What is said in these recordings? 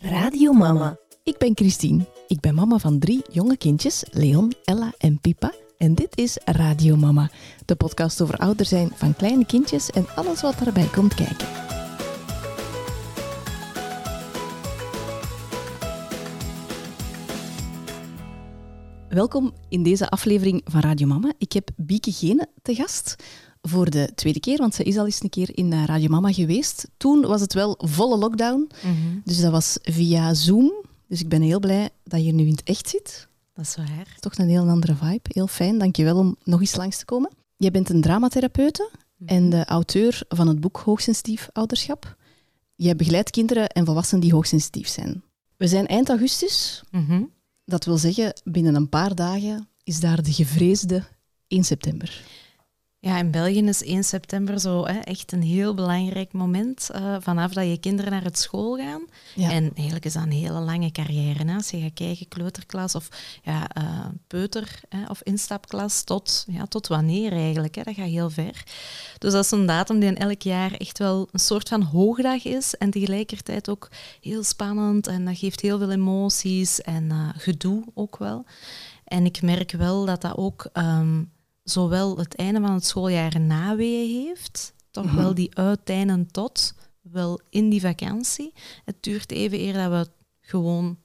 Radio Mama. Ik ben Christine. Ik ben mama van drie jonge kindjes, Leon, Ella en Pipa. En dit is Radio Mama, de podcast over ouder zijn van kleine kindjes en alles wat daarbij komt kijken. Welkom in deze aflevering van Radio Mama. Ik heb Bieke Gene te gast voor de tweede keer, want ze is al eens een keer in eh, Radio Mama geweest. Toen was het wel volle lockdown, dus dat was via Zoom. Dus ik ben heel blij dat je nu in het echt zit. Dat is waar. Toch een heel andere vibe. Heel fijn. Dankjewel om nog eens langs te komen. Jij bent een dramatherapeute en de auteur van het boek Hoogsensitief Ouderschap. Jij begeleidt kinderen en volwassenen die hoogsensitief zijn. We zijn eind augustus. Mhm. Dat wil zeggen, binnen een paar dagen is daar de gevreesde 1 september. Ja, in België is 1 september zo hè, echt een heel belangrijk moment. eh, vanaf dat je kinderen naar het school gaan. Ja. En eigenlijk is dat een hele lange carrière. Hè. Als je gaat kijken, kleuterklas of ja, eh, peuter hè, of instapklas, tot, ja, tot wanneer eigenlijk? Hè. Dat gaat heel ver. Dus dat is een datum die in elk jaar echt wel een soort van hoogdag is. En tegelijkertijd ook heel spannend. En dat geeft heel veel emoties en eh, gedoe ook wel. En ik merk wel dat dat ook ehm, zowel het einde van het schooljaar naweeën heeft, toch Mhm. wel die uiteinden tot, wel in die vakantie. Het duurt even eer dat we gewoon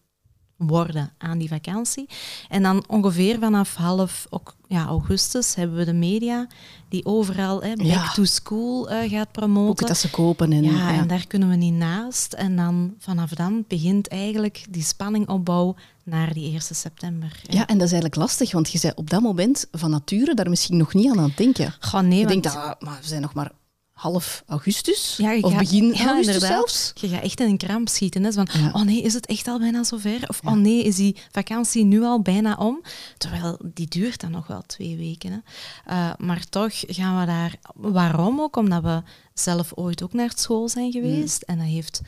worden aan die vakantie. En dan ongeveer vanaf half ja, augustus hebben we de media die overal hè, back Ja. to school eh, gaat Ook promoten. dat ze kopen. En, Ja, ja. en daar kunnen we niet naast. En dan vanaf dan begint eigenlijk die spanningopbouw naar die 1 september. Ja, en dat is eigenlijk lastig, want je bent op dat moment van nature daar misschien nog niet aan aan het denken. Goh, nee, je want denkt, ah, maar we zijn nog maar half augustus, Ja, of gaat- begin ja, augustus inderdaad. zelfs. je gaat echt in een kramp schieten. Hè? Van, Ja. oh nee, is het echt al bijna zover? Of oh nee, is die vakantie nu al bijna om? Terwijl die duurt dan nog wel twee weken. Hè? Eh, maar toch gaan we daar... Waarom ook? Omdat we zelf ooit ook naar school zijn geweest. En dat heeft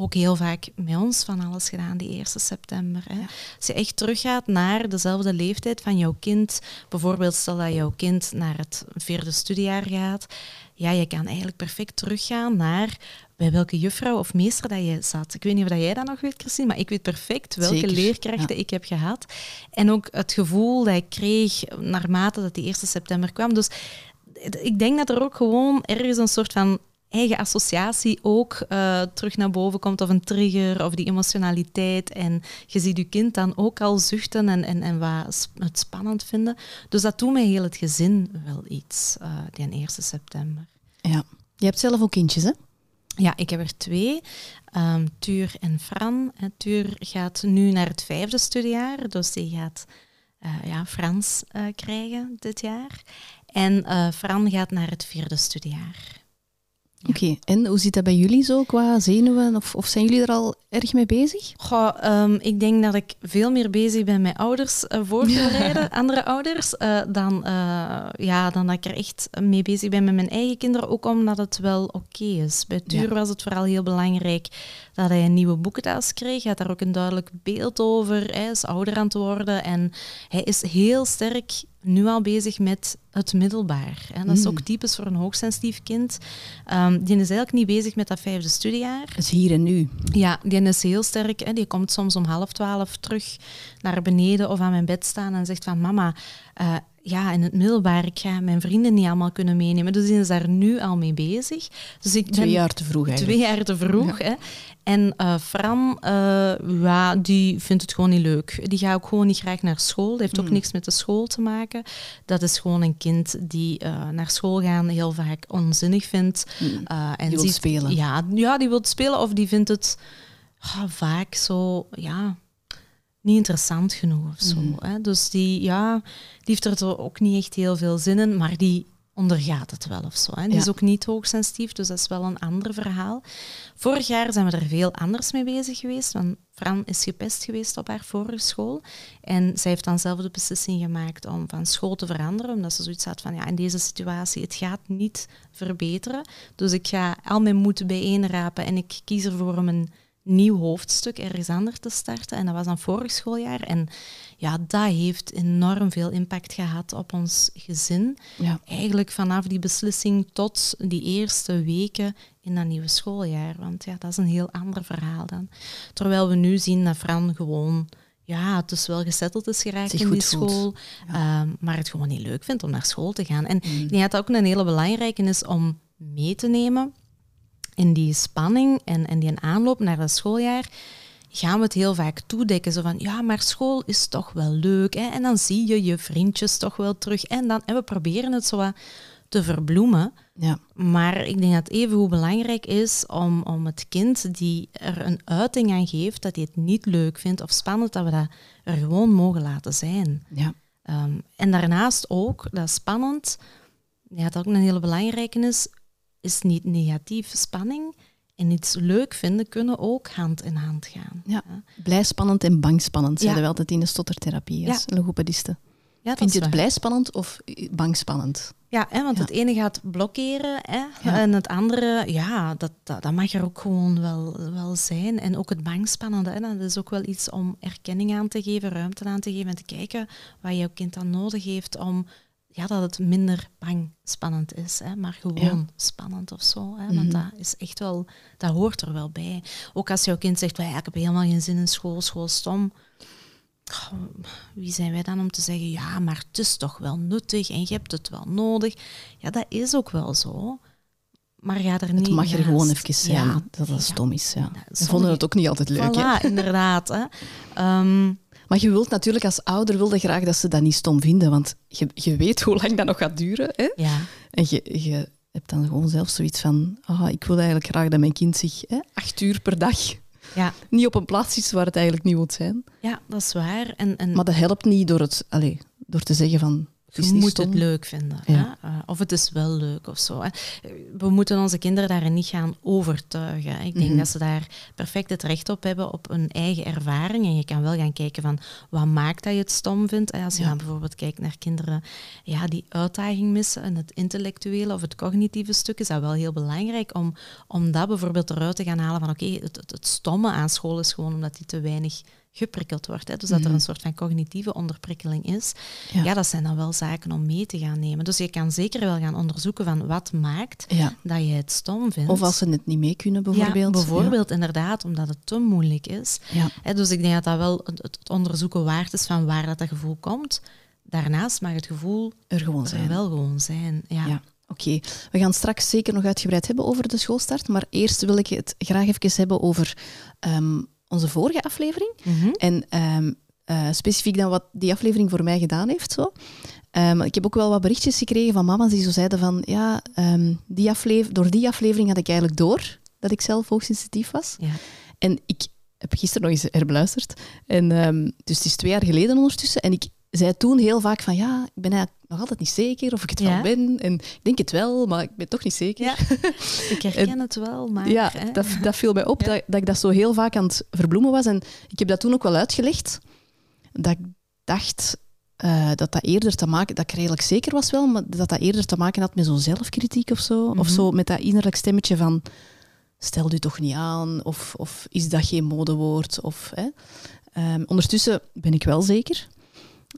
ook heel vaak met ons van alles gedaan, die 1 september. Hè. Als je echt teruggaat naar dezelfde leeftijd van jouw kind, bijvoorbeeld stel dat jouw kind naar het vierde studiejaar gaat, ja, je kan eigenlijk perfect teruggaan naar bij welke juffrouw of meester dat je zat. Ik weet niet of dat jij dat nog weet, Christine, maar ik weet perfect welke Zeker, leerkrachten ja. ik heb gehad. En ook het gevoel dat ik kreeg naarmate dat die 1 september kwam. Dus ik denk dat er ook gewoon ergens een soort van eigen associatie ook eh, terug naar boven komt, of een trigger, of die emotionaliteit. En je ziet je kind dan ook al zuchten en, en, en wat het spannend vinden. Dus dat doet mij heel het gezin wel iets, eh, die 1 september. Ja. Je hebt zelf ook kindjes, hè? Ja, ik heb er twee. Ehm Tuur en Fran. En Tuur gaat nu naar het vijfde studiejaar, dus die gaat eh, ja, Frans krijgen dit jaar. En Fran gaat naar het vierde studiejaar. Oké, en hoe zit dat bij jullie zo qua zenuwen? Of, of zijn jullie er al erg mee bezig? Goh, ehm, ik denk dat ik veel meer bezig ben met ouders eh, voor te bereiden, andere ouders, eh, dan, eh, ja, dan dat ik er echt mee bezig ben met mijn eigen kinderen. Ook omdat het wel oké is. Bij Tuur Ja. was het vooral heel belangrijk dat hij een nieuwe boekentaas kreeg. Hij had daar ook een duidelijk beeld over. Hij is ouder aan het worden en hij is heel sterk nu al bezig met het middelbaar. En dat is Mm. ook typisch voor een hoogsensitief kind. Ehm, die is eigenlijk niet bezig met dat vijfde studiejaar. Dat is hier en nu. Ja, die is heel sterk. Hè. Die komt soms om half twaalf terug naar beneden of aan mijn bed staan en zegt van mama, eh, ja, in het middelbaar, ik ga mijn vrienden niet allemaal kunnen meenemen. Dus die is daar nu al mee bezig. Dus ik Twee jaar te vroeg eigenlijk. twee jaar te vroeg. Hè. En eh, Fran, eh, ja, die vindt het gewoon niet leuk. Die gaat ook gewoon niet graag naar school. Dat heeft Hmm. ook niks met de school te maken. Dat is gewoon een kind die eh, naar school gaan heel vaak onzinnig vindt. Eh, en Hmm. wil spelen. Ja, ja, die wil spelen of die vindt het ah, vaak zo, ja, niet interessant genoeg of zo. Hmm. Hè. Dus die, ja, die heeft er ook niet echt heel veel zin in, maar die ondergaat het wel of zo. Hè. Die Ja. is ook niet hoogsensitief, dus dat is wel een ander verhaal. Vorig jaar zijn we er veel anders mee bezig geweest, want Fran is gepest geweest op haar vorige school. En zij heeft dan zelf de beslissing gemaakt om van school te veranderen, omdat ze zoiets had van, ja, in deze situatie, het gaat niet verbeteren. Dus ik ga al mijn moed bijeenrapen en ik kies ervoor om een nieuw hoofdstuk ergens anders te starten. En dat was dan vorig schooljaar. En ja, dat heeft enorm veel impact gehad op ons gezin. Ja. Eigenlijk vanaf die beslissing tot die eerste weken in dat nieuwe schooljaar. Want ja, dat is een heel ander verhaal dan. Terwijl we nu zien dat Fran gewoon ja, het is wel gezetteld is geraakt in die school, ehm, maar het gewoon niet leuk vindt om naar school te gaan. En mm. ik denk dat dat ook een hele belangrijke is om mee te nemen in die spanning en, en die aanloop naar dat schooljaar gaan we het heel vaak toedekken. Zo van, ja, maar school is toch wel leuk. Hè? En dan zie je je vriendjes toch wel terug. En, dan, en we proberen het zo te verbloemen. Ja. Maar ik denk dat het even hoe belangrijk is om, om het kind die er een uiting aan geeft, dat hij het niet leuk vindt of spannend, dat we dat er gewoon mogen laten zijn. Ja. Ehm, en daarnaast ook, dat spannend, ja, dat ook een hele belangrijke is, is niet negatief. Spanning en iets leuk vinden kunnen ook hand in hand gaan. Ja. Blij spannend en bang spannend, zeiden we altijd in de stottertherapie als ja. logopedisten. Ja, Vind je het blij spannend of bang spannend? Ja, hè, want het ene gaat blokkeren hè, en het andere, ja, dat, dat, mag er ook gewoon wel, wel zijn. En ook het bangspannende, hè, dat is ook wel iets om erkenning aan te geven, ruimte aan te geven en te kijken wat jouw kind dan nodig heeft om ja, dat het minder bang spannend is, hè, maar gewoon spannend of zo. Hè, want mhm. dat is echt wel, dat hoort er wel bij. Ook als jouw kind zegt, ik heb helemaal geen zin in school, school stom wie zijn wij dan om te zeggen, ja, maar het is toch wel nuttig en je hebt het wel nodig. Ja, dat is ook wel zo. Maar ga er niet Het mag er gewoon even zijn, dat dat stom is. Ja. We vonden het ook niet altijd leuk. Ja, inderdaad. Hè. Ehm, maar je wilt natuurlijk als ouder wilde graag dat ze dat niet stom vinden, want je, je weet hoe lang dat nog gaat duren. Hè? Ja. En je, je hebt dan gewoon zelf zoiets van, ah, ik wil eigenlijk graag dat mijn kind zich hè, acht uur per dag ja. niet op een plaats is waar het eigenlijk niet moet zijn. Ja, dat is waar. En, en... Maar dat helpt niet door, het, allez, door te zeggen van je moet het leuk vinden. Ja. Uh, of het is wel leuk of zo. Hè. We moeten onze kinderen daarin niet gaan overtuigen. Ik denk mhm. dat ze daar perfect het recht op hebben op hun eigen ervaring. En je kan wel gaan kijken van wat maakt dat je het stom vindt. Als je dan bijvoorbeeld kijkt naar kinderen ja, die uitdaging missen en het intellectuele of het cognitieve stuk, is dat wel heel belangrijk om, om dat bijvoorbeeld eruit te gaan halen van oké, het, het, het stomme aan school is gewoon omdat die te weinig geprikkeld wordt. Hè. Dus dat er mhm. een soort van cognitieve onderprikkeling is. Ja. dat zijn dan wel zaken om mee te gaan nemen. Dus je kan zeker wel gaan onderzoeken van wat maakt dat je het stom vindt. Of als ze het niet mee kunnen, bijvoorbeeld. Ja, bijvoorbeeld, inderdaad, omdat het te moeilijk is. Hè, dus ik denk dat dat wel het, onderzoeken waard is van waar dat, dat gevoel komt. Daarnaast mag het gevoel er gewoon zijn. wel gewoon zijn. Ja. Oké, we gaan straks zeker nog uitgebreid hebben over de schoolstart, maar eerst wil ik het graag even hebben over ehm, onze vorige aflevering. Mhm. En um, uh, specifiek dan wat die aflevering voor mij gedaan heeft. Zo. Um, ik heb ook wel wat berichtjes gekregen van mama's die zo zeiden van ja, um, die aflever door die aflevering had ik eigenlijk door dat ik zelf hoogsensitief was. Ja. En ik heb gisteren nog eens herbeluisterd. En, dus het is twee jaar geleden ondertussen. En ik zei toen heel vaak van ja, ik ben eigenlijk nog altijd niet zeker of ik het wel ben. En ik denk het wel, maar ik ben toch niet zeker. Ja, ik herken het wel, maar... Ja, dat, dat viel mij op, dat, dat ik dat zo heel vaak aan het verbloemen was. En ik heb dat toen ook wel uitgelegd. Dat ik dacht uh, dat dat eerder te maken... Dat ik redelijk zeker was wel, maar dat dat eerder te maken had met zo'n zelfkritiek of zo. Of mhm. zo met dat innerlijk stemmetje van... Stel je toch niet aan, of, of is dat geen modewoord? Of, hè. Um, ondertussen ben ik wel zeker.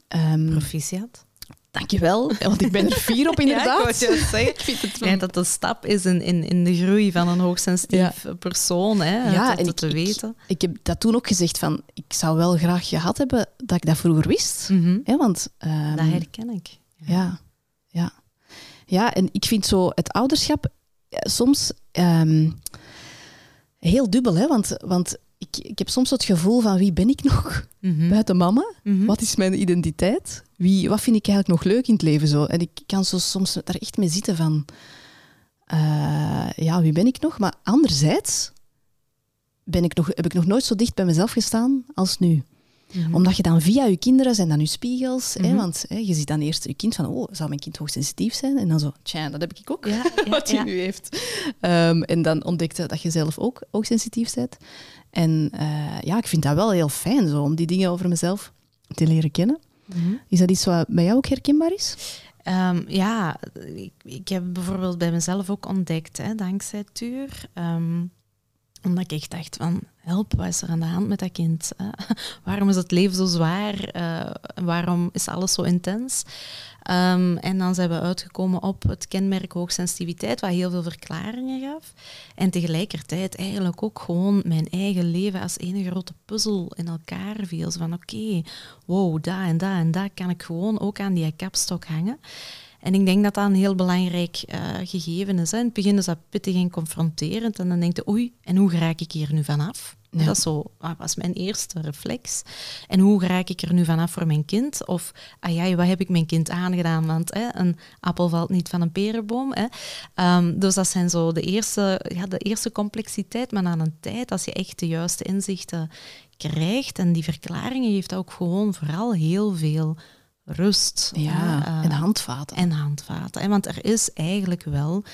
Um, Proficiat. Dankjewel, want ik ben er fier op inderdaad. ja, ik, vind het ja, dat een stap is in, in, in de groei van een hoogsensitief persoon, hè, ja, en ik, te weten. Ik, ik, heb dat toen ook gezegd van, ik zou wel graag gehad hebben dat ik dat vroeger wist. Mm hè, want, um, dat herken ik. Ja. ja, ja. en ik vind zo het ouderschap soms um, heel dubbel, hè, want, want ik, ik heb soms het gevoel van wie ben ik nog mm buiten mama? Mhm. Wat is mijn identiteit? Wie, wat vind ik eigenlijk nog leuk in het leven? Zo? En ik kan zo soms daar echt mee zitten van, uh, ja, wie ben ik nog? Maar anderzijds ben ik nog, heb ik nog nooit zo dicht bij mezelf gestaan als nu. Mhm. Omdat je dan via je kinderen, zijn dan je spiegels, hè, mhm. want hè, je ziet dan eerst je kind van, oh, zou mijn kind hoogsensitief zijn? En dan zo, tja, dat heb ik ook, ja, wat hij nu heeft. Um, en dan ontdekte dat je zelf ook hoogsensitief bent. En uh, ja, ik vind dat wel heel fijn zo, om die dingen over mezelf te leren kennen. Mhm. Is dat iets wat bij jou ook herkenbaar is? Um, ja, ik, ik, heb bijvoorbeeld bij mezelf ook ontdekt, hè, dankzij Tuur. Um, omdat ik echt dacht van, help, wat is er aan de hand met dat kind? waarom is het leven zo zwaar? Uh, waarom is alles zo intens? Um, en dan zijn we uitgekomen op het kenmerk hoogsensitiviteit, wat heel veel verklaringen gaf. En tegelijkertijd eigenlijk ook gewoon mijn eigen leven als ene grote puzzel in elkaar viel. Van oké, wow, daar en daar en daar kan ik gewoon ook aan die kapstok hangen. En ik denk dat dat een heel belangrijk uh, gegeven is. Hè. In het begin is dat pittig en confronterend. En dan denk je, oei, en hoe raak ik hier nu vanaf? Ja. Dat zo, ah, was mijn eerste reflex. En hoe raak ik er nu vanaf voor mijn kind? Of, ah ja, wat heb ik mijn kind aangedaan? Want hè, een appel valt niet van een perenboom. Hè. Um, dus dat zijn zo de eerste, ja, de eerste complexiteit. Maar na een tijd, als je echt de juiste inzichten krijgt en die verklaringen, heeft dat ook gewoon vooral heel veel rust. Ja, uh, en handvaten. En handvaten. Want er is eigenlijk wel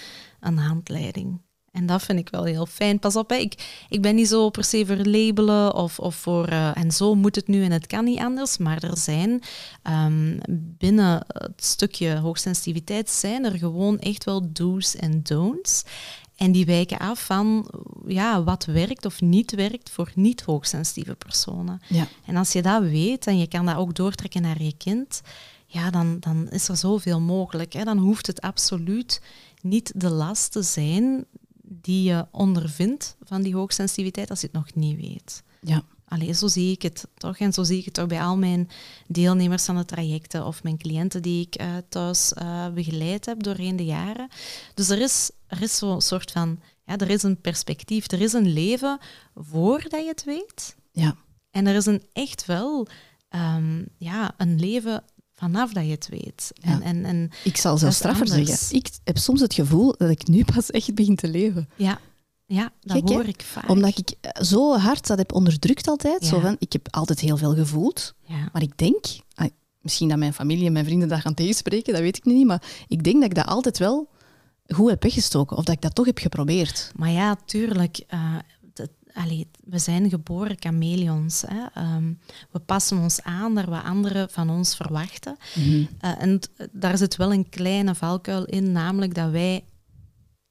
een handleiding. En dat vind ik wel heel fijn. Pas op, hè. Ik, ik ben niet zo per se voor labelen of, of voor uh, en zo moet het nu en het kan niet anders. Maar er zijn um, binnen het stukje hoogsensitiviteit zijn er gewoon echt wel do's en don'ts. En die wijken af van ja, wat werkt of niet werkt voor niet hoogsensitieve personen. Ja. En als je dat weet en je kan dat ook doortrekken naar je kind, ja, dan, dan is er zoveel mogelijk. Hè. Dan hoeft het absoluut niet de last te zijn die je ondervindt van die hoogsensitiviteit als je het nog niet weet. Ja. Allee, zo zie ik het toch. En zo zie ik het toch bij al mijn deelnemers van de trajecten of mijn cliënten die ik uh, thuis uh, begeleid heb doorheen de jaren. Dus er is, er is zo'n soort van, ja, er is een perspectief, er is een leven voordat je het weet. Ja. En er is een echt wel um, ja, een leven vanaf dat je het weet. En, en, en ik zal zelfs straffer zeggen. Ik heb soms het gevoel dat ik nu pas echt begin te leven. Ja, ja dat hoor ik vaak. Omdat ik eh, zo hard dat heb onderdrukt altijd. Zo van, ik heb altijd heel veel gevoeld. Ja. Maar ik denk, ah, misschien dat mijn familie en mijn vrienden daar gaan tegenspreken, dat weet ik niet. Maar ik denk dat ik dat altijd wel goed heb weggestoken. Of dat ik dat toch heb geprobeerd. Maar ja, tuurlijk. Uh, allee, we zijn geboren chameleons. Hè. Ehm, we passen ons aan naar wat anderen van ons verwachten. Mm -hmm. uh, en daar zit wel een kleine valkuil in, namelijk dat wij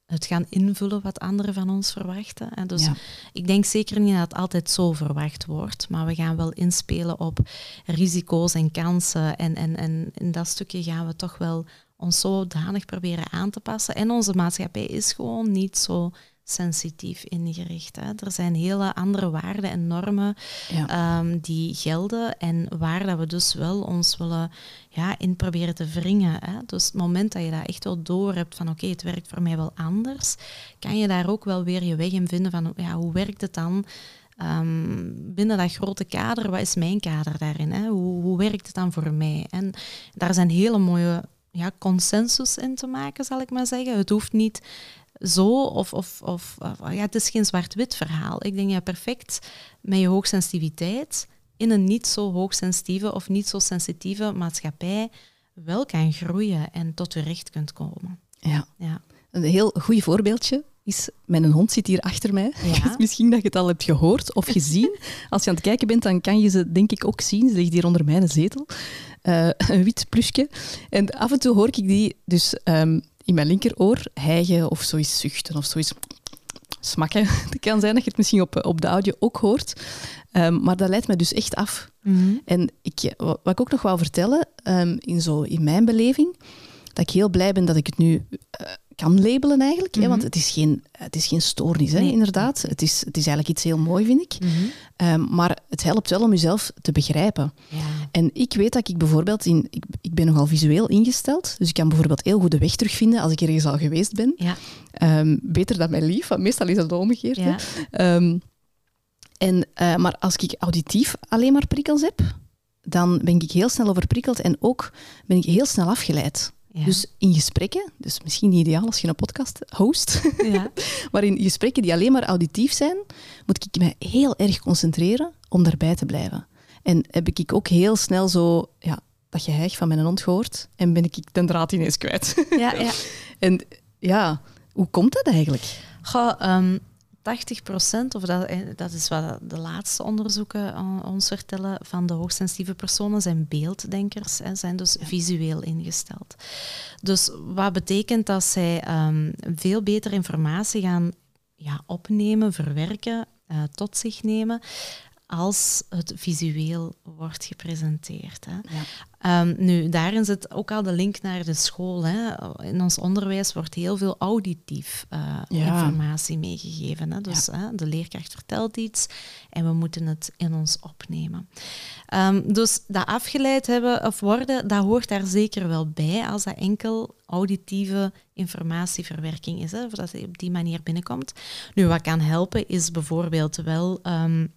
het gaan invullen wat anderen van ons verwachten. Hè. Dus ja. ik denk zeker niet dat het altijd zo verwacht wordt, maar we gaan wel inspelen op risico's en kansen. En, en, en in dat stukje gaan we toch wel ons zodanig proberen aan te passen. En onze maatschappij is gewoon niet zo sensitief ingericht. Hè. Er zijn hele andere waarden en normen ja. um, die gelden en waar dat we dus wel ons willen ja, in proberen te wringen. Hè. Dus het moment dat je dat echt wel door hebt van oké, okay, het werkt voor mij wel anders, kan je daar ook wel weer je weg in vinden van ja, hoe werkt het dan um, binnen dat grote kader, wat is mijn kader daarin? Hè? Hoe, hoe werkt het dan voor mij? En daar zijn hele mooie ja, consensus in te maken, zal ik maar zeggen. Het hoeft niet zo, of, of, of ja, het is geen zwart-wit verhaal. Ik denk dat je perfect met je hoogsensitiviteit in een niet zo hoogsensitieve of niet zo sensitieve maatschappij wel kan groeien en tot je recht kunt komen. Ja. ja. Een heel goed voorbeeldje is, mijn hond zit hier achter mij. Ja. Misschien dat je het al hebt gehoord of gezien. Als je aan het kijken bent, dan kan je ze denk ik ook zien. Ze ligt hier onder mijn zetel. Uh, een wit plusje. En af en toe hoor ik die dus um, in mijn linkeroor hijgen of zoiets zuchten of zoiets smakken. Het kan zijn dat je het misschien op, op de audio ook hoort. Um, maar dat leidt mij dus echt af. Mm -hmm. En ik, wat ik ook nog wou vertellen, um, in, zo, in mijn beleving, dat ik heel blij ben dat ik het nu uh, kan labelen eigenlijk. Mm -hmm. hè, want het is geen, het is geen stoornis, hè, nee. inderdaad. Het is, het is eigenlijk iets heel mooi, vind ik. Mm -hmm. um, maar het helpt wel om jezelf te begrijpen. Ja. En ik weet dat ik bijvoorbeeld... In, ik, ik ben nogal visueel ingesteld, dus ik kan bijvoorbeeld heel goed de weg terugvinden als ik ergens al geweest ben. Ja. Um, beter dan mijn lief, want meestal is het omgekeerd. Ja. Um, en, uh, maar als ik auditief alleen maar prikkels heb, dan ben ik heel snel overprikkeld en ook ben ik heel snel afgeleid. Ja. Dus in gesprekken, dus misschien niet ideaal als je een podcast host, ja. maar in gesprekken die alleen maar auditief zijn, moet ik mij heel erg concentreren om daarbij te blijven. En heb ik ook heel snel zo ja, dat geheig van mijn hond gehoord en ben ik de draad ineens kwijt. Ja, ja. en ja, hoe komt dat eigenlijk? Goh, um, 80 procent, of dat, dat is wat de laatste onderzoeken ons vertellen, van de hoogsensitieve personen zijn beelddenkers en zijn dus visueel ingesteld. Dus wat betekent dat zij um, veel beter informatie gaan ja, opnemen, verwerken uh, tot zich nemen als het visueel wordt gepresenteerd. Hè. Ja. Ehm, nu, daarin zit ook al de link naar de school. Hè. In ons onderwijs wordt heel veel auditief uh, informatie meegegeven. Hè. Dus hè, de leerkracht vertelt iets en we moeten het in ons opnemen. Um, dus dat afgeleid hebben of worden, dat hoort daar zeker wel bij als dat enkel auditieve informatieverwerking is, hè, dat het op die manier binnenkomt. Nu, wat kan helpen is bijvoorbeeld wel um,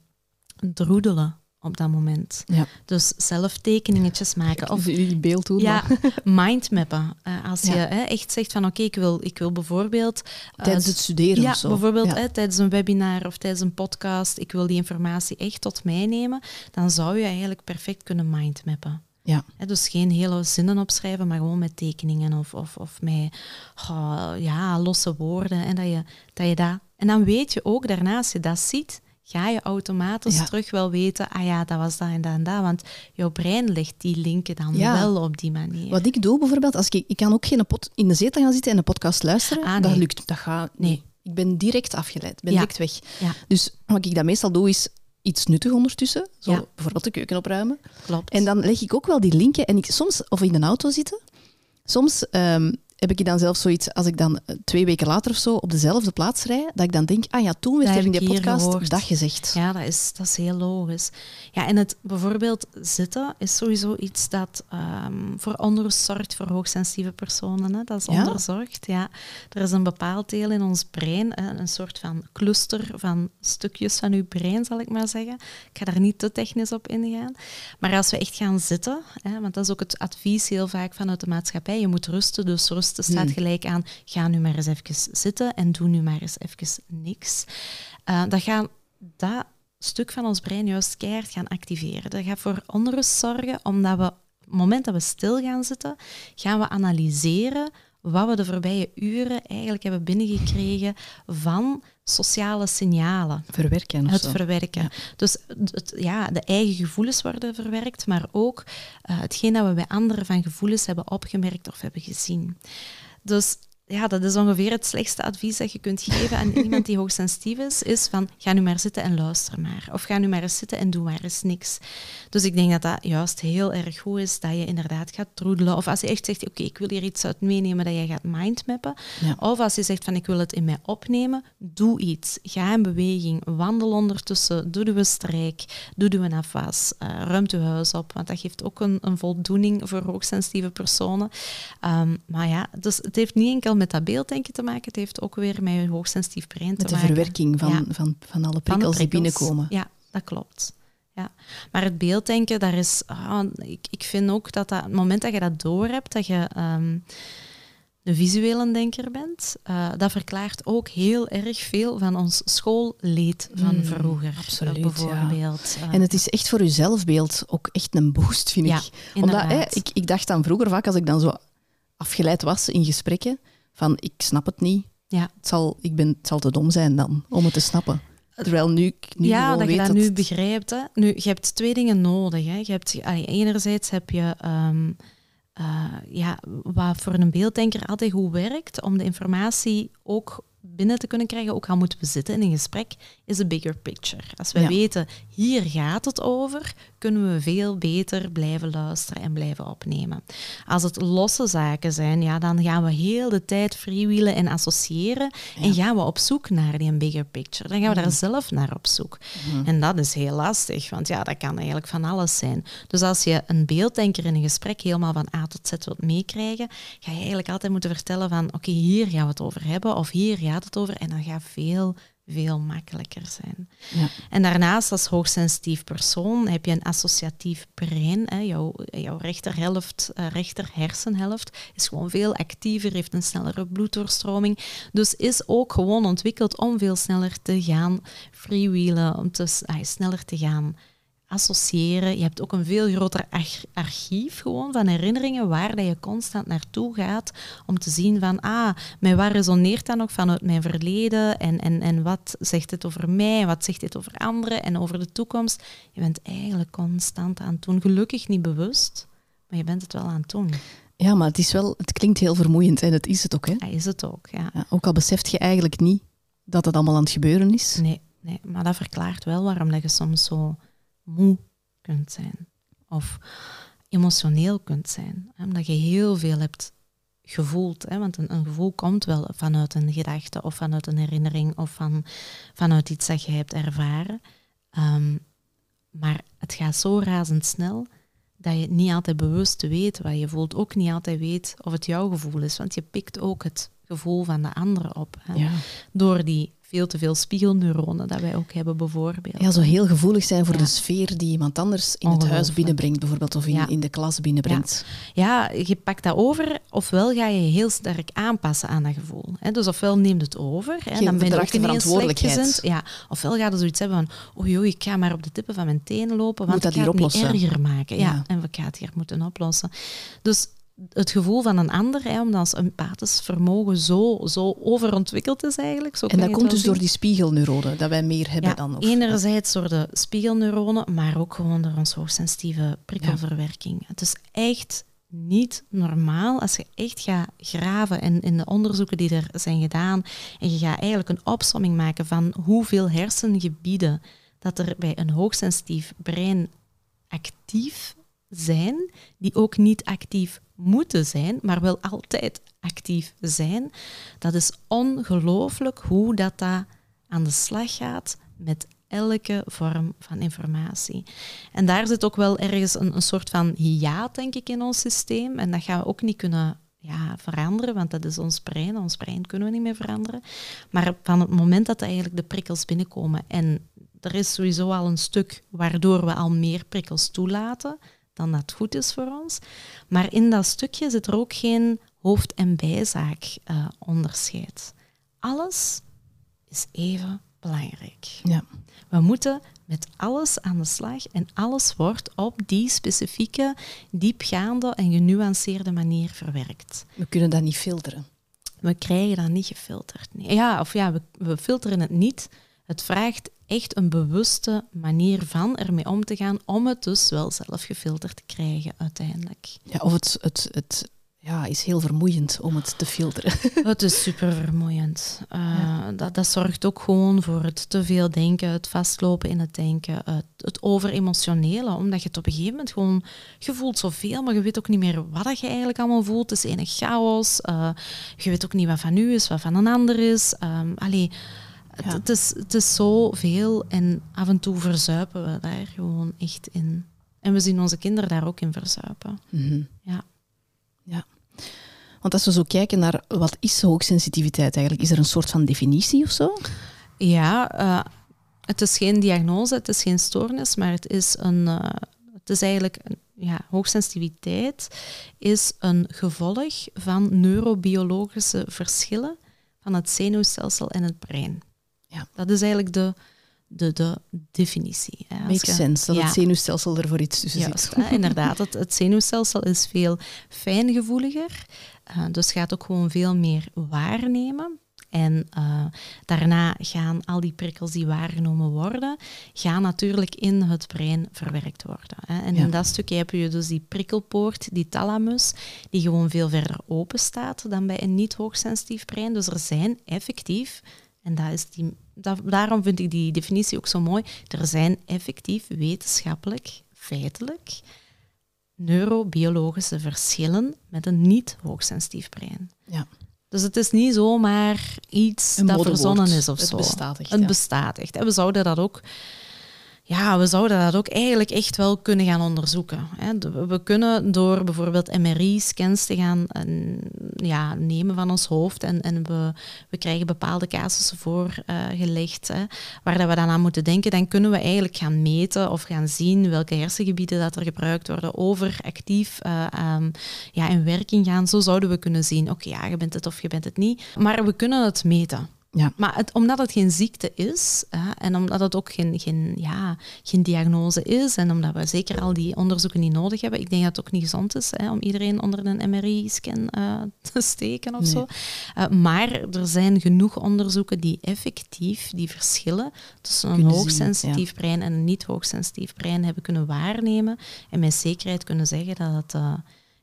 droedelen op dat moment. Ja. Dus zelf tekeningetjes maken. Of die beeld doen. Ja, mindmappen. Uh, als je hè, echt zegt van oké, ik, wil, ik wil bijvoorbeeld... Uh, tijdens het studeren ja, of zo. Bijvoorbeeld hè, tijdens een webinar of tijdens een podcast, ik wil die informatie echt tot mij nemen, dan zou je eigenlijk perfect kunnen mindmappen. Ja. dus geen hele zinnen opschrijven, maar gewoon met tekeningen of, of, of met ja, losse woorden. En, dat je, dat je dat, en dan weet je ook daarna, als je dat ziet, ga je automatisch terug wel weten, ah ja, dat was dat en dat en dat. Want jouw brein legt die linken dan wel op die manier. Wat ik doe bijvoorbeeld, als ik, ik kan ook geen pot in de zetel gaan zitten en een podcast luisteren, ah, dat lukt. Dat gaat nee. Ik ben direct afgeleid, ben direct weg. Dus wat ik dan meestal doe, is iets nuttig ondertussen. Zo bijvoorbeeld de keuken opruimen. Klopt. En dan leg ik ook wel die linken. En ik soms, of in de auto zitten, soms um, heb ik dan zelf zoiets, als ik dan eh, twee weken later of zo op dezelfde plaats rij, dat ik dan denk, ah ja, toen werd er in die podcast gehoord. dat gezegd. Ja, dat is, dat is heel logisch. Ja, en het bijvoorbeeld zitten is sowieso iets dat um, voor onrust zorgt voor hoogsensitieve personen. Hè. Dat is ja? onderzocht, ja. Er is een bepaald deel in ons brein, een soort van cluster van stukjes van uw brein, zal ik maar zeggen. Ik ga daar niet te technisch op ingaan. Maar als we echt gaan zitten, hè, want dat is ook het advies heel vaak vanuit de maatschappij, je moet rusten, dus rust rusten staat hmm. gelijk aan, ga nu maar eens even zitten en doe nu maar eens even niks. Uh, dat gaat dat stuk van ons brein juist keihard gaan activeren. Dat gaat voor onrust zorgen, omdat we, op het moment dat we stil gaan zitten, gaan we analyseren wat we de voorbije uren eigenlijk hebben binnengekregen van sociale signalen. Verwerken. het verwerken. Dus het, ja, de eigen gevoelens worden verwerkt, maar ook uh, hetgeen dat we bij anderen van gevoelens hebben opgemerkt of hebben gezien. Dus ja, dat is ongeveer het slechtste advies dat je kunt geven aan iemand die hoogsensitief is, is van ga nu maar zitten en luister maar. Of ga nu maar eens zitten en doe maar eens niks. Dus ik denk dat dat juist heel erg goed is, dat je inderdaad gaat troedelen. Of als je echt zegt, oké, ik wil hier iets uit meenemen, dat je gaat mindmappen. Of als je zegt van ik wil het in mij opnemen, doe iets. Ga in beweging, wandel ondertussen, doe de strijk, doe de afwas, uh, ruim je huis op, want dat geeft ook een, een voldoening voor hoogsensitieve personen. Um, maar ja, dus het heeft niet enkel met dat beelddenken te maken. Het heeft ook weer met je hoogsensitief brein te maken. Met de verwerking van, van, van alle prikkels, die binnenkomen. Ja, dat klopt. Ja. Maar het beelddenken, daar is, ah, ik, ik vind ook dat, dat het moment dat je dat doorhebt, dat je um, een visuele denker bent, uh, dat verklaart ook heel erg veel van ons schoolleed van hmm, vroeger. Absoluut, bijvoorbeeld. Ja. en het is echt voor je zelfbeeld ook echt een boost, vind ik. Omdat hè, ik, ik dacht dan vroeger vaak, als ik dan zo afgeleid was in gesprekken, van ik snap het niet. Ja. Het, zal, ik ben, het zal te dom zijn dan om het te snappen. Terwijl nu, nu ja, dat je dat, nu begrijpt. Hè. Nu, je hebt twee dingen nodig. Hè. Je hebt, enerzijds heb je um, uh, ja, wat voor een beelddenker altijd goed werkt, om de informatie ook binnen te kunnen krijgen, ook al moeten we zitten in een gesprek, is de bigger picture. Als we weten, hier gaat het over, kunnen we veel beter blijven luisteren en blijven opnemen. Als het losse zaken zijn, ja, dan gaan we heel de tijd freewheelen en associëren en gaan we op zoek naar die bigger picture. Dan gaan we daar mhm. zelf naar op zoek. Mhm. En dat is heel lastig, want ja, dat kan eigenlijk van alles zijn. Dus als je een beelddenker in een gesprek helemaal van A tot Z wilt meekrijgen, ga je eigenlijk altijd moeten vertellen van oké, hier gaan we het over hebben of hier gaat het over en dan gaat veel veel makkelijker zijn. Ja. En daarnaast, als hoogsensitief persoon, heb je een associatief brein. Hè. Jouw, jouw rechterhelft, uh, rechter hersenhelft is gewoon veel actiever, heeft een snellere bloeddoorstroming. Dus is ook gewoon ontwikkeld om veel sneller te gaan freewheelen, om te, uh, sneller te gaan associëren. Je hebt ook een veel groter archief gewoon van herinneringen waar dat je constant naartoe gaat om te zien van, ah, mij waar resoneert dat nog vanuit mijn verleden en, en, en wat zegt het over mij, wat zegt dit over anderen en over de toekomst. Je bent eigenlijk constant aan het doen. Gelukkig niet bewust, maar je bent het wel aan het doen. Ja, maar het, is wel, het klinkt heel vermoeiend en dat is het ook. Hè? Ja, is het ook, ja. ja ook al beseft je eigenlijk niet dat het allemaal aan het gebeuren is. Nee nee, maar dat verklaart wel waarom dat je soms zo moe kunt zijn. Of emotioneel kunt zijn. Hè? Omdat je heel veel hebt gevoeld. Hè? Want een, een, gevoel komt wel vanuit een gedachte of vanuit een herinnering of van, vanuit iets dat je hebt ervaren. Ehm, maar het gaat zo razendsnel dat je niet altijd bewust weet wat je voelt. Ook niet altijd weet of het jouw gevoel is. Want je pikt ook het gevoel van de anderen op. Hè? Ja. Door die veel te veel spiegelneuronen dat wij ook hebben, bijvoorbeeld. Ja, zo heel gevoelig zijn voor de sfeer die iemand anders in het huis binnenbrengt, bijvoorbeeld, of in, in de klas binnenbrengt. Ja. je pakt dat over, ofwel ga je heel sterk aanpassen aan dat gevoel. Hè. Dus ofwel neemt het over, hè, dan ben je ook ineens slechtgezind. Ja, ofwel gaat er zoiets hebben van, oh joh, ik ga maar op de tippen van mijn tenen lopen, want Moet dat ik ga het niet erger maken. Ja, en we gaan het hier moeten oplossen. Dus het gevoel van een ander, hè, omdat ons empathisch vermogen zo, zo overontwikkeld is eigenlijk. Zo en dat komt dus door die spiegelneuronen, dat wij meer hebben dan? Of, enerzijds door de spiegelneuronen, maar ook gewoon door onze hoogsensitieve prikkelverwerking. Het is echt niet normaal als je echt gaat graven in, in de onderzoeken die er zijn gedaan en je gaat eigenlijk een opsomming maken van hoeveel hersengebieden dat er bij een hoogsensitief brein actief zijn, die ook niet actief moeten zijn, maar wel altijd actief zijn. Dat is ongelooflijk hoe dat, dat aan de slag gaat met elke vorm van informatie. En daar zit ook wel ergens een, een soort van hiaat, denk ik, in ons systeem. En dat gaan we ook niet kunnen ja, veranderen, want dat is ons brein. Ons brein kunnen we niet meer veranderen. Maar van het moment dat eigenlijk de prikkels binnenkomen en er is sowieso al een stuk waardoor we al meer prikkels toelaten, dan dat goed is voor ons. Maar in dat stukje zit er ook geen hoofd- en bijzaak uh, onderscheid. Alles is even belangrijk. Ja. We moeten met alles aan de slag en alles wordt op die specifieke, diepgaande en genuanceerde manier verwerkt. We kunnen dat niet filteren. We krijgen dat niet gefilterd. Ja, of ja, we, we filteren het niet. Het vraagt echt een bewuste manier van ermee om te gaan, om het dus wel zelf gefilterd te krijgen uiteindelijk. Ja, of het, het, het ja, is heel vermoeiend om het te filteren. Het is super vermoeiend. Uh, dat, dat zorgt ook gewoon voor het te veel denken, het vastlopen in het denken, het, het overemotionele, omdat je het op een gegeven moment gewoon, je voelt zoveel, maar je weet ook niet meer wat je eigenlijk allemaal voelt. Het is enig chaos. Uh, je weet ook niet wat van u is, wat van een ander is. Um, allee, het, is, het is zoveel en af en toe verzuipen we daar gewoon echt in. En we zien onze kinderen daar ook in verzuipen. Mhm. Ja. ja. Want als we zo kijken naar wat is hoogsensitiviteit eigenlijk, is er een soort van definitie of zo? Ja, uh, het is geen diagnose, het is geen stoornis, maar het is een. Uh, het is eigenlijk een, ja, hoogsensitiviteit is een gevolg van neurobiologische verschillen van het zenuwstelsel en het brein. Ja. Dat is eigenlijk de, de, de definitie. Hè. Makes sense, dat het zenuwstelsel er voor iets tussen Juist, zit. Hè, inderdaad, het, het, zenuwstelsel is veel fijngevoeliger, uh, dus gaat ook gewoon veel meer waarnemen. En uh, daarna gaan al die prikkels die waargenomen worden, gaan natuurlijk in het brein verwerkt worden. Hè. En in dat stukje heb je dus die prikkelpoort, die thalamus, die gewoon veel verder open staat dan bij een niet hoogsensitief brein. Dus er zijn effectief en dat is die, daarom vind ik die definitie ook zo mooi. Er zijn effectief wetenschappelijk, feitelijk, neurobiologische verschillen met een niet hoogsensitief brein. Ja. Dus het is niet zomaar iets dat verzonnen is of het zo. Bestaat echt, het bestaat echt. En we zouden dat ook ja, we zouden dat ook eigenlijk echt wel kunnen gaan onderzoeken. We kunnen door bijvoorbeeld MRI-scans te gaan ja, nemen van ons hoofd en, en we, we krijgen bepaalde casussen voorgelegd uh, waar dat we dan aan moeten denken, dan kunnen we eigenlijk gaan meten of gaan zien welke hersengebieden dat er gebruikt worden, overactief uh, um, ja, in werking gaan. Zo zouden we kunnen zien, oké, ja, je bent het of je bent het niet. Maar we kunnen het meten. Ja. Maar het, omdat het geen ziekte is hè, en omdat het ook geen, geen, ja, geen diagnose is en omdat we zeker al die onderzoeken niet nodig hebben, ik denk dat het ook niet gezond is hè, om iedereen onder een MRI-scan uh, te steken of zo. Uh, maar er zijn genoeg onderzoeken die effectief die verschillen tussen een hoogsensitief brein en een niet hoogsensitief brein hebben kunnen waarnemen en met zekerheid kunnen zeggen dat, het, uh,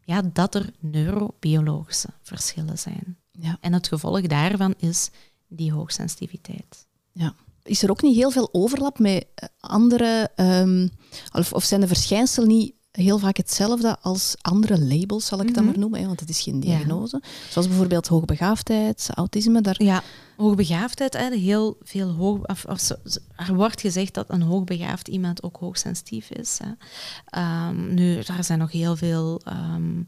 ja, dat er neurobiologische verschillen zijn. Ja. En het gevolg daarvan is die hoogsensitiviteit. Ja. is er ook niet heel veel overlap met andere, ehm, of, of zijn de verschijnselen niet heel vaak hetzelfde als andere labels, zal ik dan mhm. maar noemen, hè, want het is geen diagnose. Zoals bijvoorbeeld hoogbegaafdheid, autisme. Daar... Ja, hoogbegaafdheid, heel veel hoog, of, er wordt gezegd dat een hoogbegaafd iemand ook hoogsensitief is. Hè. Um, nu, daar zijn nog heel veel... Um,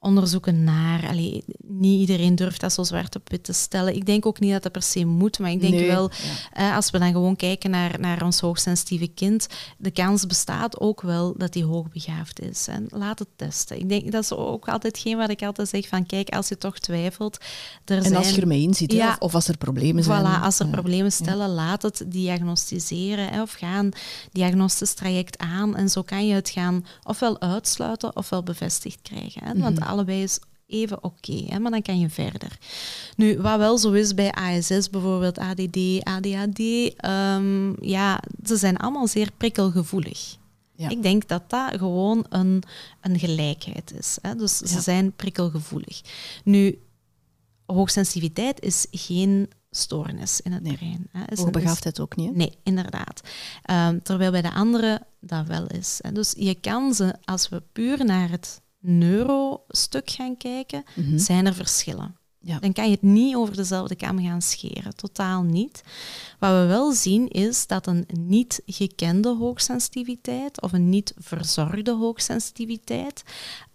onderzoeken naar. Allee, niet iedereen durft dat zo zwart op wit te stellen. Ik denk ook niet dat dat per se moet, maar ik denk wel, eh, als we dan gewoon kijken naar, naar ons hoogsensitieve kind, de kans bestaat ook wel dat hij hoogbegaafd is. En laat het testen. Ik denk dat is ook altijd geen wat ik altijd zeg van kijk, als je toch twijfelt. Er en als je ermee inziet, ja, of, als er problemen zijn. Voilà, als er problemen stellen, laat het diagnosticeren hè, of ga een diagnostisch traject aan en zo kan je het gaan ofwel uitsluiten ofwel bevestigd krijgen. Hè, want mhm allebei is even oké, maar dan kan je verder. Nu, wat wel zo is bij ASS, bijvoorbeeld ADD, ADHD, um, ja, ze zijn allemaal zeer prikkelgevoelig. Ja. Ik denk dat dat gewoon een, een gelijkheid is. Hè? Dus ze zijn prikkelgevoelig. Nu, hoogsensitiviteit is geen stoornis in het nee. brein. Hè. Hoogbegaafdheid ook niet? Nee, inderdaad. Um, terwijl bij de andere dat wel is. Hè. Dus je kan ze, als we puur naar het neurostuk gaan kijken, mhm. zijn er verschillen. Ja. Dan kan je het niet over dezelfde kam gaan scheren, totaal niet. Wat we wel zien is dat een niet gekende hoogsensitiviteit of een niet verzorgde hoogsensitiviteit,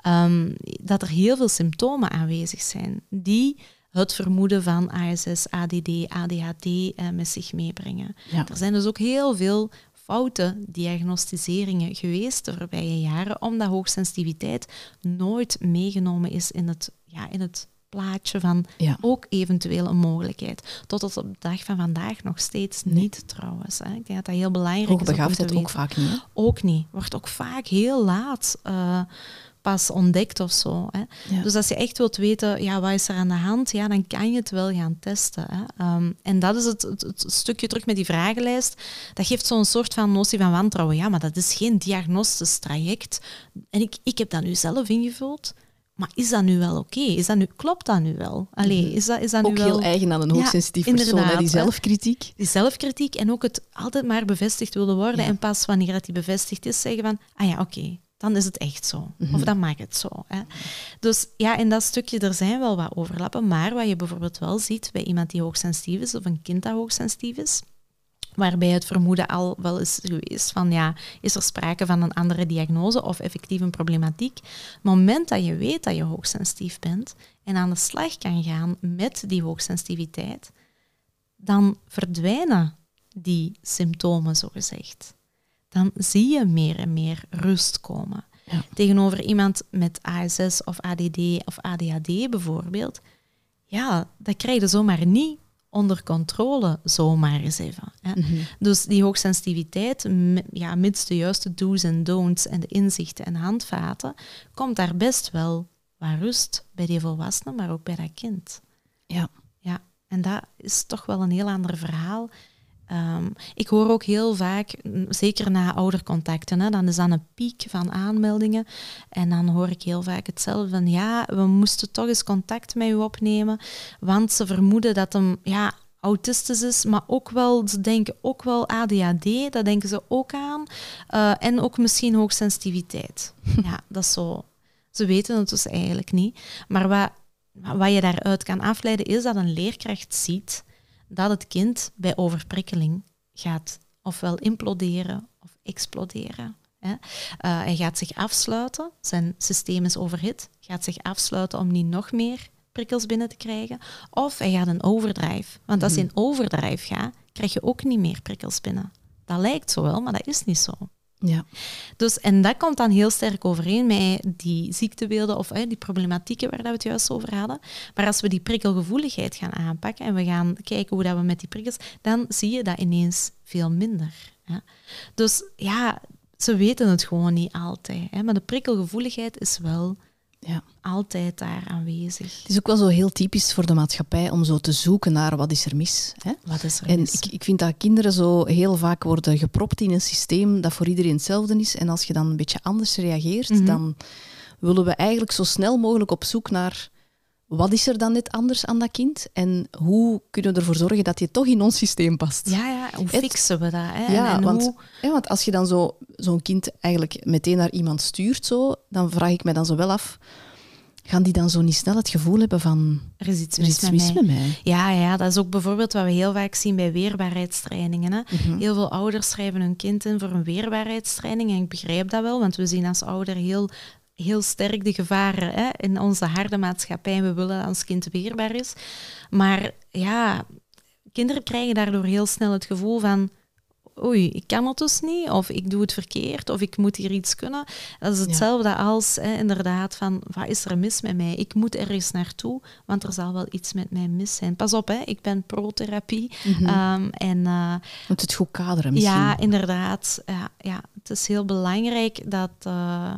um, dat er heel veel symptomen aanwezig zijn die het vermoeden van ASS, ADD, ADHD eh, met zich meebrengen. Er zijn dus ook heel veel foute diagnostiseringen geweest de voorbije jaren, omdat hoogsensitiviteit nooit meegenomen is in het, ja, in het plaatje van ook eventueel een mogelijkheid. Tot op de dag van vandaag nog steeds niet trouwens. Hè. Ik denk dat dat heel belangrijk is. Hoogbegaafdheid ook vaak niet. Ook niet. Wordt ook vaak heel laat uh, pas ontdekt of zo. Hè. Dus als je echt wilt weten, ja, wat is er aan de hand, ja, dan kan je het wel gaan testen. Hè. Ehm, en dat is het, het, stukje terug met die vragenlijst. Dat geeft zo'n soort van notie van wantrouwen. Ja, maar dat is geen diagnostisch traject. En ik, ik heb dat nu zelf ingevuld. Maar is dat nu wel oké? Is dat nu, klopt dat nu wel? Allee, mhm. is dat, is dat ook nu heel eigen aan een hoogsensitief ja, persoon, die zelfkritiek. Die zelfkritiek en ook het altijd maar bevestigd willen worden. En pas wanneer dat die bevestigd is, zeggen van, ah ja, oké, dan is het echt zo. Of mhm. dan maakt het zo. Hè. Dus ja, in dat stukje, er zijn wel wat overlappen. Maar wat je bijvoorbeeld wel ziet bij iemand die hoogsensitief is, of een kind dat hoogsensitief is, waarbij het vermoeden al wel is geweest van ja, is er sprake van een andere diagnose of effectief een problematiek. Het moment dat je weet dat je hoogsensitief bent en aan de slag kan gaan met die hoogsensitiviteit, dan verdwijnen die symptomen, zogezegd dan zie je meer en meer rust komen. Tegenover iemand met ASS of ADD of ADHD bijvoorbeeld, ja, dat krijg je zomaar niet onder controle, zomaar eens even. Hè. Mhm. Dus die hoogsensitiviteit, ja, mits de juiste do's en don'ts en de inzichten en handvaten, komt daar best wel wat rust bij die volwassenen, maar ook bij dat kind. Ja. ja. En dat is toch wel een heel ander verhaal Ehm, ik hoor ook heel vaak, zeker na oudercontacten, hè, dan is dan een piek van aanmeldingen. En dan hoor ik heel vaak hetzelfde van, ja, we moesten toch eens contact met u opnemen, want ze vermoeden dat hem ja, autistisch is, maar ook wel, ze denken ook wel ADHD, dat denken ze ook aan. Uh, en ook misschien hoogsensitiviteit. ja, dat is zo. Ze weten het dus eigenlijk niet. Maar wat, wat je daaruit kan afleiden, is dat een leerkracht ziet dat het kind bij overprikkeling gaat ofwel imploderen of exploderen. Hè. Uh, hij gaat zich afsluiten, zijn systeem is overhit, gaat zich afsluiten om niet nog meer prikkels binnen te krijgen. Of hij gaat een overdrive. Want als je mhm. in overdrive gaat, krijg je ook niet meer prikkels binnen. Dat lijkt zo wel, maar dat is niet zo. Ja. Dus, en dat komt dan heel sterk overeen met die ziektebeelden of die problematieken waar we het juist over hadden. Maar als we die prikkelgevoeligheid gaan aanpakken en we gaan kijken hoe dat we met die prikkels, dan zie je dat ineens veel minder. Dus ja, ze weten het gewoon niet altijd. Hè, maar de prikkelgevoeligheid is wel ja. altijd daar aanwezig. Het is ook wel zo heel typisch voor de maatschappij om zo te zoeken naar wat is er mis. Hè? Wat is er en mis? Ik, ik vind dat kinderen zo heel vaak worden gepropt in een systeem dat voor iedereen hetzelfde is. En als je dan een beetje anders reageert, mhm. dan willen we eigenlijk zo snel mogelijk op zoek naar wat is er dan net anders aan dat kind? En hoe kunnen we ervoor zorgen dat je toch in ons systeem past? Ja, ja. hoe fixen we dat? Hè? Ja, en, en want, hoe... ja, want als je dan zo, zo'n kind eigenlijk meteen naar iemand stuurt, zo, dan vraag ik me dan zo wel af, gaan die dan zo niet snel het gevoel hebben van... Er is iets mis, is iets mis met mij. met mij. Ja, ja, dat is ook bijvoorbeeld wat we heel vaak zien bij weerbaarheidstrainingen. Hè. Mhm. Heel veel ouders schrijven hun kind in voor een weerbaarheidstraining. En ik begrijp dat wel, want we zien als ouder heel, heel sterk de gevaren hè, in onze harde maatschappij. En we willen dat ons kind weerbaar is. Maar ja, kinderen krijgen daardoor heel snel het gevoel van... Oei, ik kan het dus niet, of ik doe het verkeerd, of ik moet hier iets kunnen. Dat is hetzelfde als hè, inderdaad van, wat is er mis met mij? Ik moet ergens naartoe, want er zal wel iets met mij mis zijn. Pas op, hè, ik ben pro-therapie. Ehm, en eh, Moet het goed kaderen misschien. ja, inderdaad. Ja, ja, het is heel belangrijk dat, eh,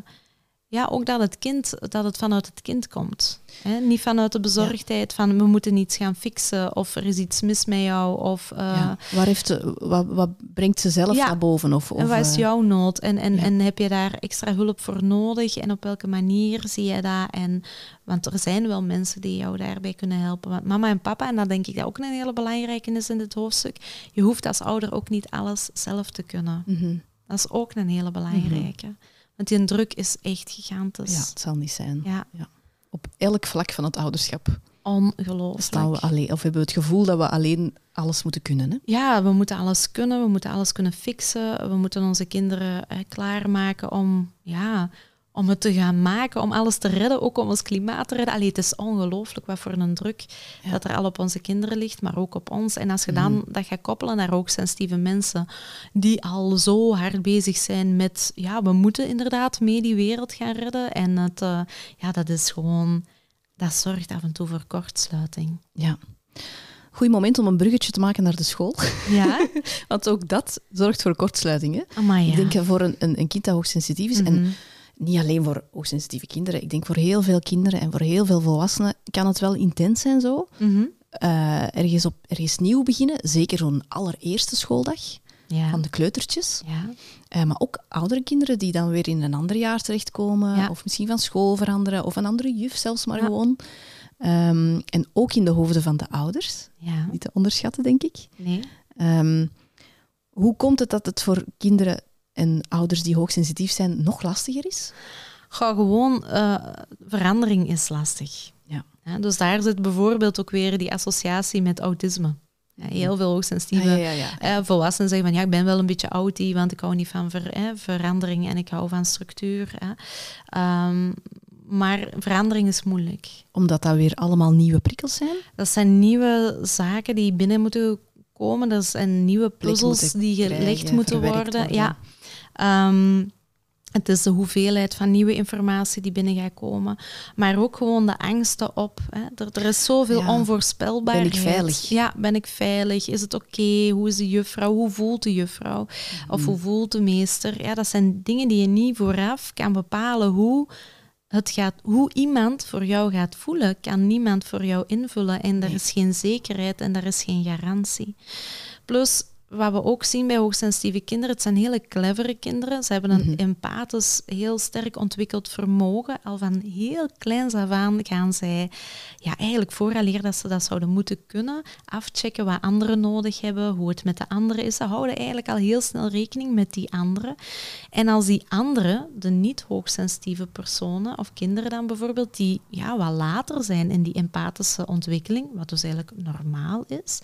ja, ook dat het kind, dat het vanuit het kind komt. Hè? Niet vanuit de bezorgdheid van we moeten iets gaan fixen of er is iets mis met jou of eh, Ja. Waar heeft wat, wat brengt ze zelf Ja. naar boven? Of, of, en wat is eh, jouw nood en, en, ja. en heb je daar extra hulp voor nodig en op welke manier zie je dat? En, want er zijn wel mensen die jou daarbij kunnen helpen. Want mama en papa, en dat denk ik dat ook een hele belangrijke is in dit hoofdstuk, je hoeft als ouder ook niet alles zelf te kunnen. mhm. Dat is ook een hele belangrijke. Want die druk is echt gigantisch. Ja, het zal niet zijn. Ja, Op elk vlak van het ouderschap ongelooflijk. staan we alleen, of hebben we het gevoel dat we alleen alles moeten kunnen. Hè? Ja, we moeten alles kunnen, we moeten alles kunnen fixen. We moeten onze kinderen eh, klaarmaken om, ja, om het te gaan maken, om alles te redden, ook om ons klimaat te redden. Allee, het is ongelooflijk wat voor een druk Ja. dat er al op onze kinderen ligt, maar ook op ons. En als je dan dat gaat koppelen naar hoogsensitieve mensen die al zo hard bezig zijn met, ja, we moeten inderdaad mee die wereld gaan redden. En het, eh, ja, dat is gewoon, dat zorgt af en toe voor kortsluiting. Ja. Goed moment om een bruggetje te maken naar de school. Ja, Want ook dat zorgt voor kortsluitingen. ja. Ik denk voor een, een, een kind dat hoogsensitief is, en Mhm. Niet alleen voor hoogsensitieve kinderen, ik denk voor heel veel kinderen en voor heel veel volwassenen kan het wel intens zijn zo. Mhm. Eh, ergens, op, ergens nieuw beginnen, zeker zo'n allereerste schooldag Ja. van de kleutertjes. ja. Eh, maar ook oudere kinderen die dan weer in een ander jaar terechtkomen, Ja. of misschien van school veranderen, of een andere juf zelfs maar gewoon. Ehm, en ook in de hoofden van de ouders, Ja, niet te onderschatten, denk ik. nee. Ehm, hoe komt het dat het voor kinderen en ouders die hoogsensitief zijn nog lastiger is? Ga gewoon, eh, verandering is lastig. Ja. dus daar zit bijvoorbeeld ook weer die associatie met autisme. Ja, heel veel hoogsensitieve ja, ja. eh, volwassenen zeggen van ja, ik ben wel een beetje outie, want ik hou niet van ver, eh, verandering en ik hou van structuur. Ehm, maar verandering is moeilijk. Omdat dat weer allemaal nieuwe prikkels zijn? Dat zijn nieuwe zaken die binnen moeten komen. Dat zijn nieuwe puzzels die gelegd moeten worden. Ja. Ehm, het is de hoeveelheid van nieuwe informatie die binnen gaat komen. Maar ook gewoon de angsten op. Hè. Er, er is zoveel Ja. onvoorspelbaarheid. Ben ik veilig? Ja, ben ik veilig? Is het oké? Hoe is de juffrouw? Hoe voelt de juffrouw? Of hoe voelt de meester? Ja, dat zijn dingen die je niet vooraf kan bepalen hoe het gaat, hoe iemand voor jou gaat voelen, kan niemand voor jou invullen. En er Nee. is geen zekerheid en er is geen garantie. Plus, wat we ook zien bij hoogsensitieve kinderen, het zijn hele clevere kinderen. Ze hebben een Mhm. empathisch, heel sterk ontwikkeld vermogen. Al van heel kleins af aan gaan zij, ja, eigenlijk vooraleer dat ze dat zouden moeten kunnen, afchecken wat anderen nodig hebben, hoe het met de anderen is. Ze houden eigenlijk al heel snel rekening met die anderen. En als die anderen, de niet hoogsensitieve personen of kinderen dan bijvoorbeeld, die ja, wat later zijn in die empathische ontwikkeling, wat dus eigenlijk normaal is,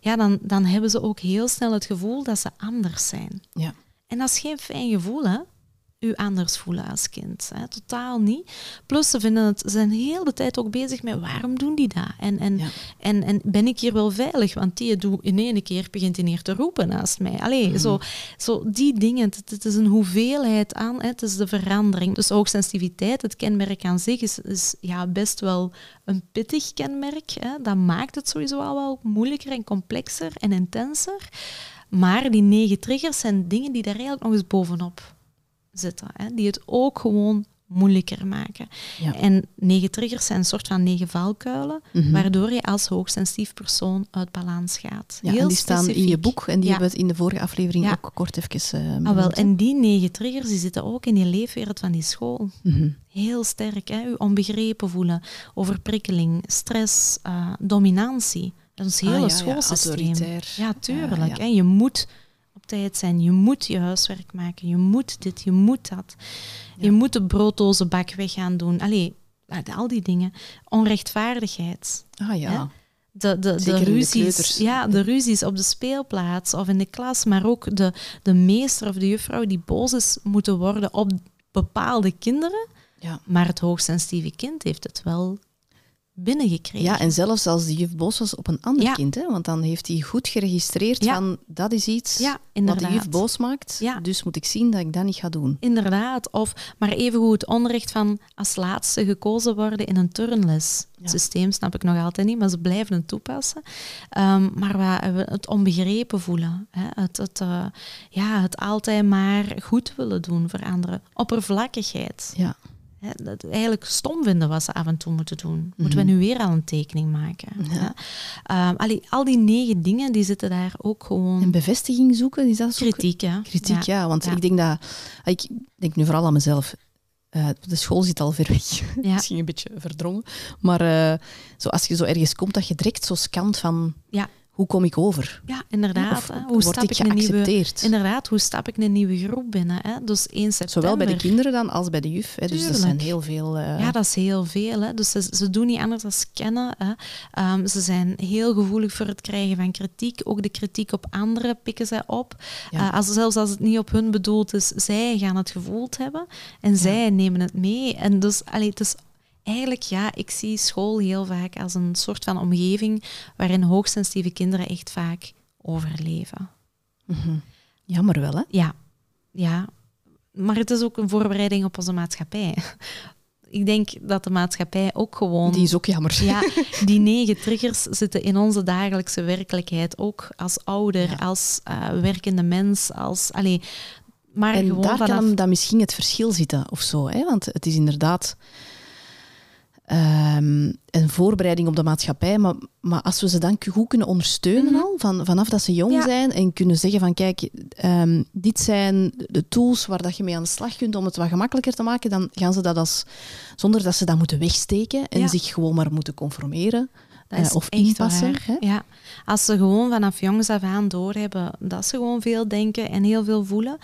ja, dan, dan hebben ze ook heel snel het gevoel dat ze anders zijn. Ja. En dat is geen fijn gevoel, hè? U anders voelen als kind. Hè? Totaal niet. Plus, ze, vinden het, ze zijn heel de tijd ook bezig met waarom doen die dat? En, en, Ja. en, en ben ik hier wel veilig? Want die doet in één keer begint hij hier te roepen naast mij. Allee, Mhm. zo, zo die dingen. Het, het is een hoeveelheid aan. Hè? Het is de verandering. Dus hoogsensitiviteit, het kenmerk aan zich, is, is ja, best wel een pittig kenmerk. Hè? Dat maakt het sowieso al wel moeilijker en complexer en intenser. Maar die negen triggers zijn dingen die daar eigenlijk nog eens bovenop zitten. Hè? Die het ook gewoon moeilijker maken. Ja. En negen triggers zijn een soort van negen valkuilen, Mhm. waardoor je als hoogsensitief persoon uit balans gaat. Ja, Heel en die staan in je boek en die Ja. hebben we in de vorige aflevering Ja. ook kort even uh, Ah, wel, en die negen triggers die zitten ook in die leefwereld van die school. Mhm. Heel sterk, hè? Je onbegrepen voelen, overprikkeling, stress, eh, dominantie. Dat is het Ah, hele ja, schoolsysteem. Ja, tuurlijk. Ah. Hè? Je moet op tijd zijn, je moet je huiswerk maken, je moet dit, je moet dat. Je moet de brooddozenbak weg gaan doen. Allee, al die dingen. Onrechtvaardigheid. Ah ja. Hè? De, de, de, ruzies, ja, de ruzies op de speelplaats of in de klas, maar ook de, de meester of de juffrouw die boos is moeten worden op bepaalde kinderen. Ja. Maar het hoogsensitieve kind heeft het wel binnengekregen. Ja, en zelfs als de juf boos was op een ander Ja. kind, hè, want dan heeft hij goed geregistreerd Ja. van dat is iets Ja, wat de juf boos maakt, dus moet ik zien dat ik dat niet ga doen. Inderdaad. Of, maar evengoed het onrecht van als laatste gekozen worden in een turnles. Het systeem snap ik nog altijd niet, maar ze blijven het toepassen. Ehm, maar we het onbegrepen voelen. Hè? Het, het, eh, ja, het altijd maar goed willen doen voor anderen. Oppervlakkigheid. Ja. Dat eigenlijk stom vinden wat ze af en toe moeten doen. Moeten we Mhm. nu weer al een tekening maken? Ja. Ehm, allee, al die negen dingen die zitten daar ook gewoon... En bevestiging zoeken, is dat zo? kritiek, hè? Kritiek, ja. want Ja. ik denk dat... Ik denk nu vooral aan mezelf. Eh, de school zit al ver weg. Ja. Misschien een beetje verdrongen. Maar eh, zo, als je zo ergens komt, dat je direct zo scant van... Ja. Hoe kom ik over? Ja, inderdaad. Of. Hoe word stap ik een nieuwe... geaccepteerd? Inderdaad, hoe stap ik in een nieuwe groep binnen? Hè? Dus 1 september. Zowel bij de kinderen dan als bij de juf. Hè. Dus dat zijn heel veel... eh, Ja, dat is heel veel. Hè? Dus ze, ze doen niet anders dan scannen. Hè? Ehm, ze zijn heel gevoelig voor het krijgen van kritiek. Ook de kritiek op anderen pikken zij op. Ja. Eh, als, zelfs als het niet op hun bedoeld is, zij gaan het gevoeld hebben. En zij nemen het mee. En dus, allee, het is eigenlijk, ja, ik zie school heel vaak als een soort van omgeving waarin hoogsensitieve kinderen echt vaak overleven. mhm. Jammer wel, hè? Ja, ja. Maar het is ook een voorbereiding op onze maatschappij. Ik denk dat de maatschappij ook gewoon... Die is ook jammer. Ja, die negen triggers zitten in onze dagelijkse werkelijkheid ook als ouder, Ja. als eh, werkende mens, als... Allee, maar En daar vanaf... kan dan misschien het verschil zitten of zo. Hè? Want het is inderdaad ehm, een voorbereiding op de maatschappij. Maar, maar als we ze dan goed kunnen ondersteunen Mhm. al, van, vanaf dat ze jong Ja. zijn, en kunnen zeggen van kijk, ehm, dit zijn de tools waar dat je mee aan de slag kunt om het wat gemakkelijker te maken, dan gaan ze dat als, zonder dat ze dat moeten wegsteken en Ja. zich gewoon maar moeten conformeren. Eh, of echt inpassen, waar. Ja. Als ze gewoon vanaf jongs af aan doorhebben dat ze gewoon veel denken en heel veel voelen.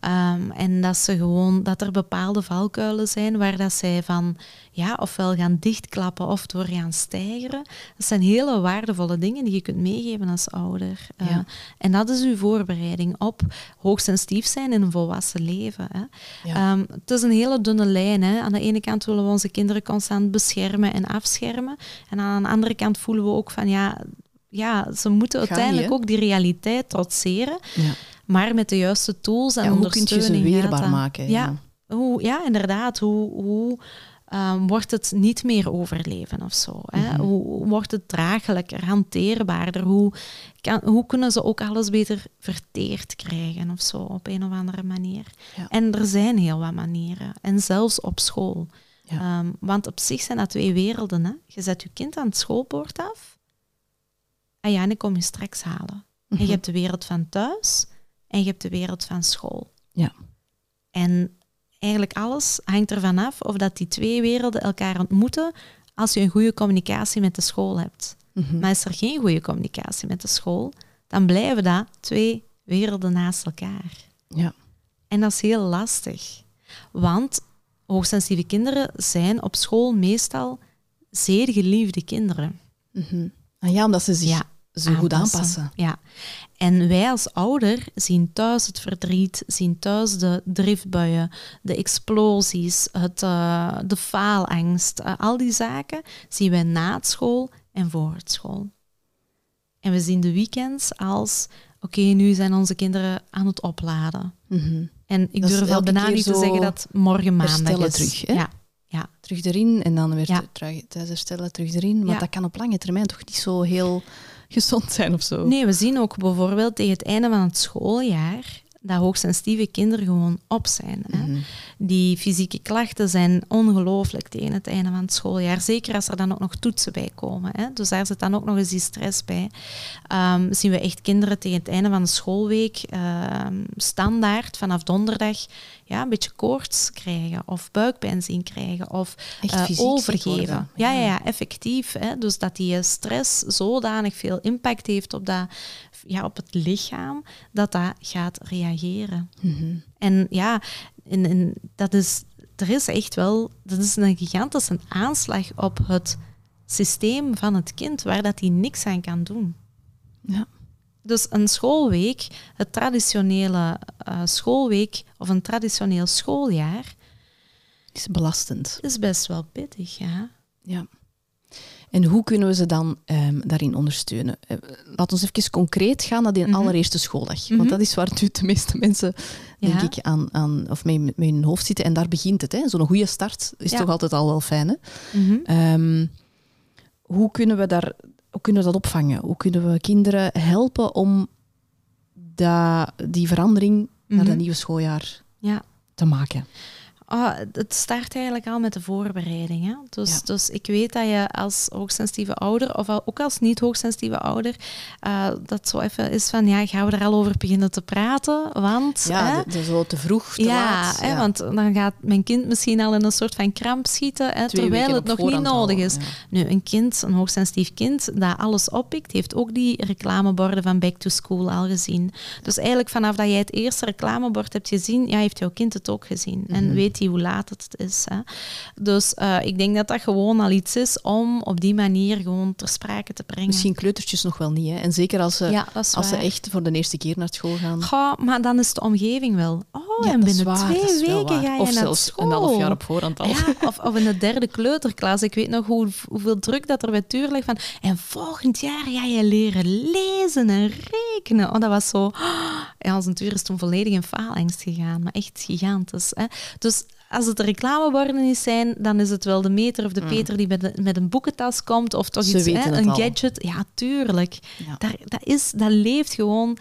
Ehm, en dat ze gewoon dat er bepaalde valkuilen zijn waar dat zij van ja, ofwel gaan dichtklappen of door gaan stijgeren. Dat zijn hele waardevolle dingen die je kunt meegeven als ouder. Eh, Ja. en dat is uw voorbereiding op hoogsensitief zijn in een volwassen leven. Hè. Ja. Ehm, het is een hele dunne lijn. Hè. Aan de ene kant willen we onze kinderen constant beschermen en afschermen. En aan de andere kant voelen we ook van ja, ja ze moeten uiteindelijk niet, ook die realiteit trotseren. Ja. Maar met de juiste tools en Ja, hoe kun je ze ondersteuning. weerbaar maken? Ja, hoe, ja inderdaad. Hoe, hoe ehm, wordt het niet meer overleven of zo? Hè? Mhm. Hoe, hoe wordt het draaglijker, hanteerbaarder? Hoe, kan, hoe kunnen ze ook alles beter verteerd krijgen of zo, op een of andere manier? Ja. En er zijn heel wat manieren. En zelfs op school. Ja. Ehm, want op zich zijn dat twee werelden. Hè? Je zet je kind aan het schoolpoort af. En ja, en ik kom je straks halen. En Mhm. je hebt de wereld van thuis en je hebt de wereld van school. Ja. En eigenlijk alles hangt ervan af of dat die twee werelden elkaar ontmoeten als je een goede communicatie met de school hebt. Mhm. Maar is er geen goede communicatie met de school, dan blijven dat twee werelden naast elkaar. Ja. En dat is heel lastig. Want hoogsensitieve kinderen zijn op school meestal zeer geliefde kinderen. Ah ja, omdat ze zich Ja, zo goed aanpassen. Ja. En wij als ouder zien thuis het verdriet, zien thuis de driftbuien, de explosies, het, eh, de faalangst, eh, al die zaken zien wij na het school en voor het school. En we zien de weekends als, oké, nu zijn onze kinderen aan het opladen. Mhm. En ik Dat durf elke bijna niet te zeggen dat morgen maandag is. terug, hè? Ja, ja. Terug erin en dan weer Ja. terug, thuis herstellen, terug erin. Maar Ja. dat kan op lange termijn toch niet zo heel gezond zijn of zo. Nee, we zien ook bijvoorbeeld tegen het einde van het schooljaar dat hoogsensitieve kinderen gewoon op zijn. Hè. Mhm. Die fysieke klachten zijn ongelooflijk tegen het einde van het schooljaar. Zeker als er dan ook nog toetsen bij komen. Hè. Dus daar zit dan ook nog eens die stress bij. Ehm, zien we echt kinderen tegen het einde van de schoolweek ehm, standaard vanaf donderdag ja, een beetje koorts krijgen of buikpijn zien krijgen of eh, overgeven. Ja, ja, ja, effectief. Hè. Dus dat die eh, stress zodanig veel impact heeft op, dat, ja, op het lichaam, dat dat gaat reageren. Mhm. En ja, en, en dat is, er is echt wel, dat is een gigantische aanslag op het systeem van het kind, waar dat hij niks aan kan doen. Ja. Dus een schoolweek, het traditionele eh, schoolweek of een traditioneel schooljaar, is belastend. is best wel pittig, ja. Ja. En hoe kunnen we ze dan ehm, daarin ondersteunen? Eh, Laat ons even concreet gaan naar die Mhm. allereerste schooldag. Mhm. Want dat is waar nu de meeste mensen, denk ik, aan, aan, of mee met hun hoofd zitten. En daar begint het. hè. Zo'n goede start is Ja. toch altijd al wel fijn. Hè? Mhm. Ehm, hoe, kunnen we daar, hoe kunnen we dat opvangen? Hoe kunnen we kinderen helpen om die verandering naar Mhm. dat nieuwe schooljaar Ja. te maken? Ah, het start eigenlijk al met de voorbereiding. Hè? Dus, Ja. dus ik weet dat je als hoogsensitieve ouder, of al- ook als niet-hoogsensitieve ouder, eh, dat zo even is van, ja, gaan we er al over beginnen te praten? Want... hè, Ja, de, de zo te vroeg, te ja, laat. hè, want dan gaat mijn kind misschien al in een soort van kramp schieten, hè, terwijl het nog niet nodig is. ja. Nu, een kind, een hoogsensitief kind, dat alles oppikt, heeft ook die reclameborden van Back to School al gezien. Dus eigenlijk vanaf dat jij het eerste reclamebord hebt gezien, ja, heeft jouw kind het ook gezien. Mhm. En weet hoe laat het is. Hè. Dus eh, ik denk dat dat gewoon al iets is om op die manier gewoon ter sprake te brengen. Misschien kleutertjes nog wel niet. Hè? En zeker als ze, ja, als ze echt voor de eerste keer naar school gaan. Goh, maar dan is de omgeving wel. Oh, Ja, en binnen waar, twee weken ga je Of naar zelfs school. een half jaar op voorhand al. Ja, of, of in de derde kleuterklas. Ik weet nog hoe, hoeveel druk dat er bij Tuur ligt van... En volgend jaar ga je leren lezen en rekenen. Oh, dat was zo... Ja, onze Tuur is toen volledig in faalangst gegaan. Maar echt gigantisch. Hè? Dus als het de reclameborden niet zijn, dan is het wel de meter of de peter die met, de- met een boekentas komt. Of toch Mm. Ze iets, hè, een al. gadget. Ja, tuurlijk. Ja. Daar, dat, is, dat leeft gewoon...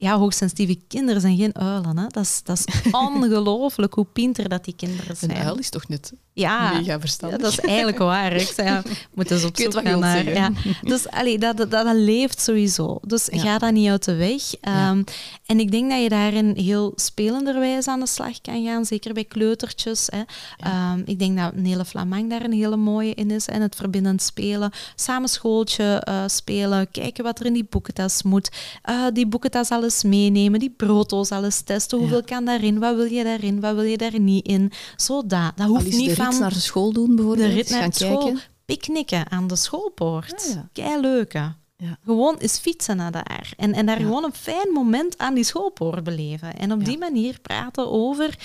Ja, hoogsensitieve kinderen zijn geen uilen. Hè. Dat, is, dat is ongelooflijk hoe pinter dat die kinderen zijn. Een uil is toch net Ja, mega verstandig. ja, dat is eigenlijk waar. Ik zei, ja, moeten eens op zoek gaan naar... Ja. Dus allee, dat, dat, dat leeft sowieso. Dus Ja. ga dat niet uit de weg. Ehm, en ik denk dat je daarin heel spelenderwijs aan de slag kan gaan, zeker bij kleutertjes. Hè. Ehm, ik denk dat Nele Flamang daar een hele mooie in is. En het verbindend spelen, samen schooltje eh, spelen, kijken wat er in die boekentas moet. Eh, die boekentas alles meenemen, die brooddoos alles testen. Hoeveel Ja. kan daarin? Wat wil je daarin? Wat wil je daar niet in? Zo dat. Dat hoeft niet de van rit naar de school doen bijvoorbeeld. de rit naar gaan school, kijken. picknicken aan de schoolpoort. Ah, ja. Kei leuke. Ja. Gewoon eens fietsen naar daar. En, en daar Ja. gewoon een fijn moment aan die schoolpoort beleven. En op Ja. die manier praten over,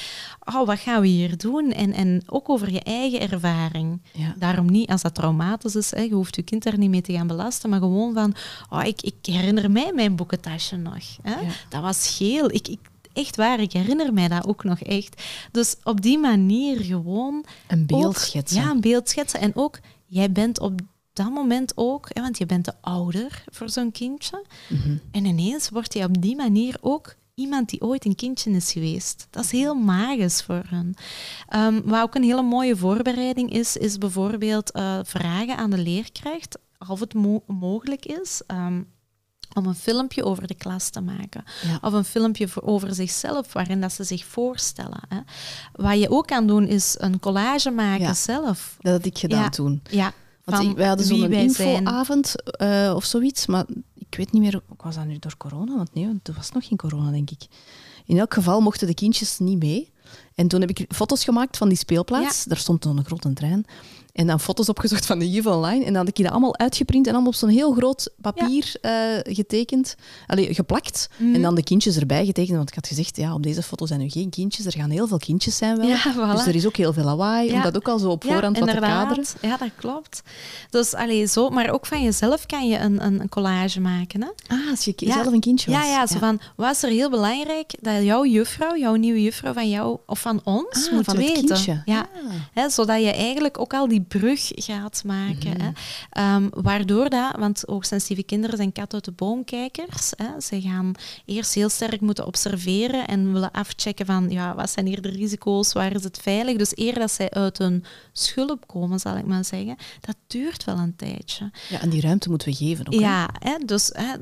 oh, wat gaan we hier doen? En, en ook over je eigen ervaring. Daarom niet, als dat traumatisch is, hè, je hoeft je kind daar niet mee te gaan belasten, maar gewoon van, oh, ik, ik herinner mij mijn boekentasje nog. Hè? Dat was geel. Ik, ik, echt waar, ik herinner mij dat ook nog echt. Dus op die manier gewoon Een beeld ook- schetsen. Ja, een beeld schetsen. En ook, jij bent op dat moment ook, hè, want je bent de ouder voor zo'n kindje. Mhm. En ineens word je op die manier ook iemand die ooit een kindje is geweest. Dat is heel magisch voor hen. Ehm, wat ook een hele mooie voorbereiding is, is bijvoorbeeld eh, vragen aan de leerkracht, of het mo- mogelijk is. ehm, om een filmpje over de klas te maken. Ja. Of een filmpje voor, over zichzelf, waarin dat ze zich voorstellen. Hè. Wat je ook kan doen, is een collage maken Ja. zelf. Dat had ik gedaan Ja. toen. Ja, Want wij hadden zo'n infoavond eh, of zoiets, maar ik weet niet meer, was dat nu door corona? Want nee, er was nog geen corona, denk ik. In elk geval mochten de kindjes niet mee. En toen heb ik foto's gemaakt van die speelplaats. Daar stond dan een grote trein. En dan foto's opgezocht van de juf online. En dan had ik die allemaal uitgeprint en allemaal op zo'n heel groot papier eh, getekend. Allee, geplakt. Mhm. En dan de kindjes erbij getekend. Want ik had gezegd, ja, op deze foto zijn nu geen kindjes. Er gaan heel veel kindjes zijn wel. Ja, voilà. Dus er is ook heel veel lawaai. Om Ja. dat ook al zo op voorhand wat te kaderen. Ja, dat klopt. Dus allee, zo, maar ook van jezelf kan je een, een, een collage maken. Hè? Ah, als je zelf een kindje was. Ja, ja, zo van, wat is er heel belangrijk dat jouw juffrouw, jouw nieuwe juffrouw van jou of van ons Ah, moet van het weten. kindje. Ja, Ah. hè, zodat je eigenlijk ook al die brug gaat maken. hè. Ehm, waardoor dat, want hoogsensitieve kinderen zijn kat uit de boomkijkers. Hè. Ze gaan eerst heel sterk moeten observeren en willen afchecken van ja, wat zijn hier de risico's, waar is het veilig. Dus eer dat zij uit hun schulp komen, zal ik maar zeggen, dat duurt wel een tijdje. Ja, en die ruimte moeten we geven ook. Ja, hè, dus hè,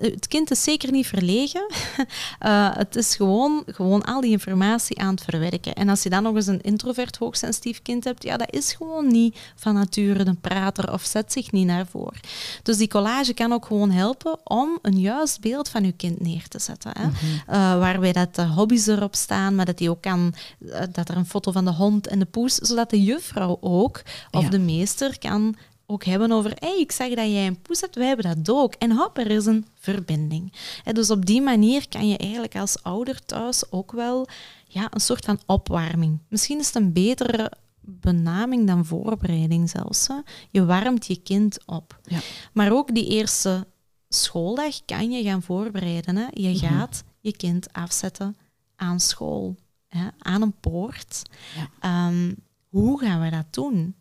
het kind is zeker niet verlegen. Eh, het is gewoon, gewoon al die informatie aan het verwerken. En als je dan nog eens een introvert hoogsensitief kind hebt, ja, dat is gewoon niet van nature een prater of zet zich niet naar voren. Dus die collage kan ook gewoon helpen om een juist beeld van je kind neer te zetten. Hè? Eh, waarbij dat de hobby's erop staan, maar dat die ook kan, eh, dat er een foto van de hond en de poes, zodat de juffrouw ook, of Ja. de meester, kan ook hebben over, hey, ik zag dat jij een poes hebt, wij hebben dat ook. En hop, er is een verbinding. Hè, dus op die manier kan je eigenlijk als ouder thuis ook wel ja, een soort van opwarming. Misschien is het een betere benaming dan voorbereiding zelfs. Hè. Je warmt je kind op. Ja. Maar ook die eerste schooldag kan je gaan voorbereiden. Hè. Je Mhm. gaat je kind afzetten aan school, hè, aan een poort. Ja. Ehm, hoe gaan we dat doen?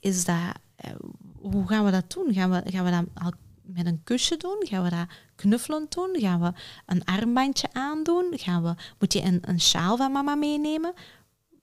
Is dat, eh, hoe gaan we dat doen? Gaan we, gaan we dat al met een kusje doen? Gaan we dat knuffelend doen? Gaan we een armbandje aandoen? Gaan we, moet je een, een sjaal van mama meenemen?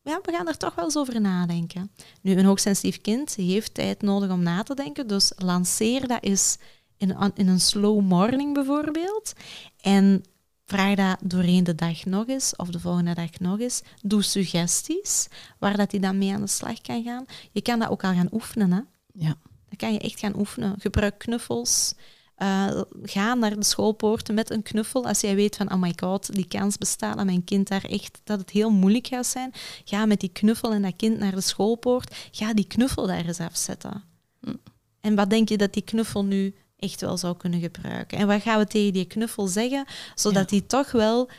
Ja, we gaan er toch wel eens over nadenken. Nu, een hoogsensitief kind heeft tijd nodig om na te denken, dus lanceer dat eens in, in een slow morning bijvoorbeeld. En vraag dat doorheen de dag nog eens, of de volgende dag nog eens. Doe suggesties, waar dat hij dan mee aan de slag kan gaan. Je kan dat ook al gaan oefenen, hè. Ja. Dan kan je echt gaan oefenen. Gebruik knuffels. Eh, ga naar de schoolpoorten met een knuffel. Als jij weet van, oh my god, die kans bestaat dat mijn kind daar echt, dat het heel moeilijk gaat zijn. Ga met die knuffel en dat kind naar de schoolpoort. Ga die knuffel daar eens afzetten. Hm. En wat denk je dat die knuffel nu echt wel zou kunnen gebruiken? En wat gaan we tegen die knuffel zeggen, zodat hij toch wel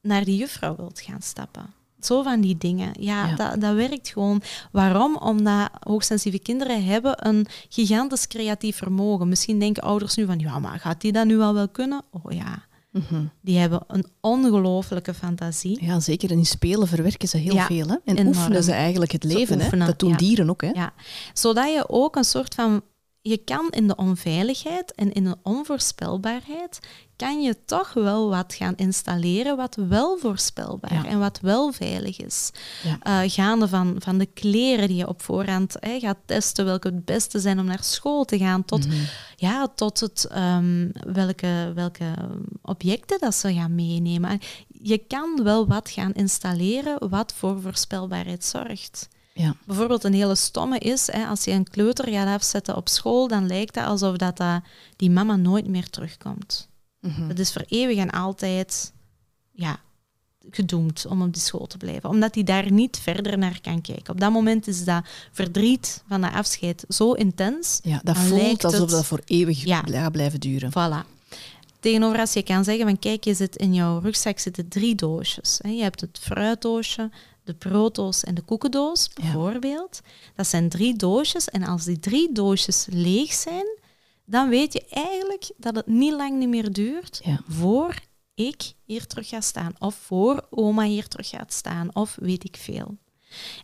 naar die juffrouw wilt gaan stappen? Zo van die dingen. Ja, Ja. Dat, dat werkt gewoon. Waarom? Omdat hoogsensitieve kinderen hebben een gigantisch creatief vermogen. Misschien denken ouders nu van, ja, maar gaat die dat nu al wel kunnen? Oh ja, Mhm. die hebben een ongelooflijke fantasie. Ja, zeker. En in spelen verwerken ze heel Ja, veel. Hè? En enorm. oefenen ze eigenlijk het leven. Hè? Dat doen ja. dieren ook. Hè? Ja, zodat je ook een soort van... Je kan in de onveiligheid en in de onvoorspelbaarheid... kan je toch wel wat gaan installeren wat wel voorspelbaar Ja. en wat wel veilig is. Ja. Eh, gaande van, van de kleren die je op voorhand gaat testen, welke het beste zijn om naar school te gaan, tot, Mhm. ja, tot het, ehm, welke, welke objecten dat ze gaan meenemen. En Je kan wel wat gaan installeren wat voor voorspelbaarheid zorgt. Ja. Bijvoorbeeld een hele stomme is, hè, als je een kleuter gaat afzetten op school, dan lijkt dat alsof dat, dat die mama nooit meer terugkomt. Mhm. Dat is voor eeuwig en altijd ja, gedoemd om op die school te blijven. Omdat hij daar niet verder naar kan kijken. Op dat moment is dat verdriet van dat afscheid zo intens. ja, dat voelt lijkt alsof het- dat voor eeuwig Ja. gaat blijven duren. Voilà. Tegenover als je kan zeggen van kijk, je zit in jouw rugzak zitten drie doosjes. hè. Je hebt het fruitdoosje, de brooddoos en de koekendoos, Ja. bijvoorbeeld. Dat zijn drie doosjes. En als die drie doosjes leeg zijn, dan weet je eigenlijk dat het niet lang niet meer duurt Ja. voor ik hier terug ga staan. Of voor oma hier terug gaat staan. Of weet ik veel.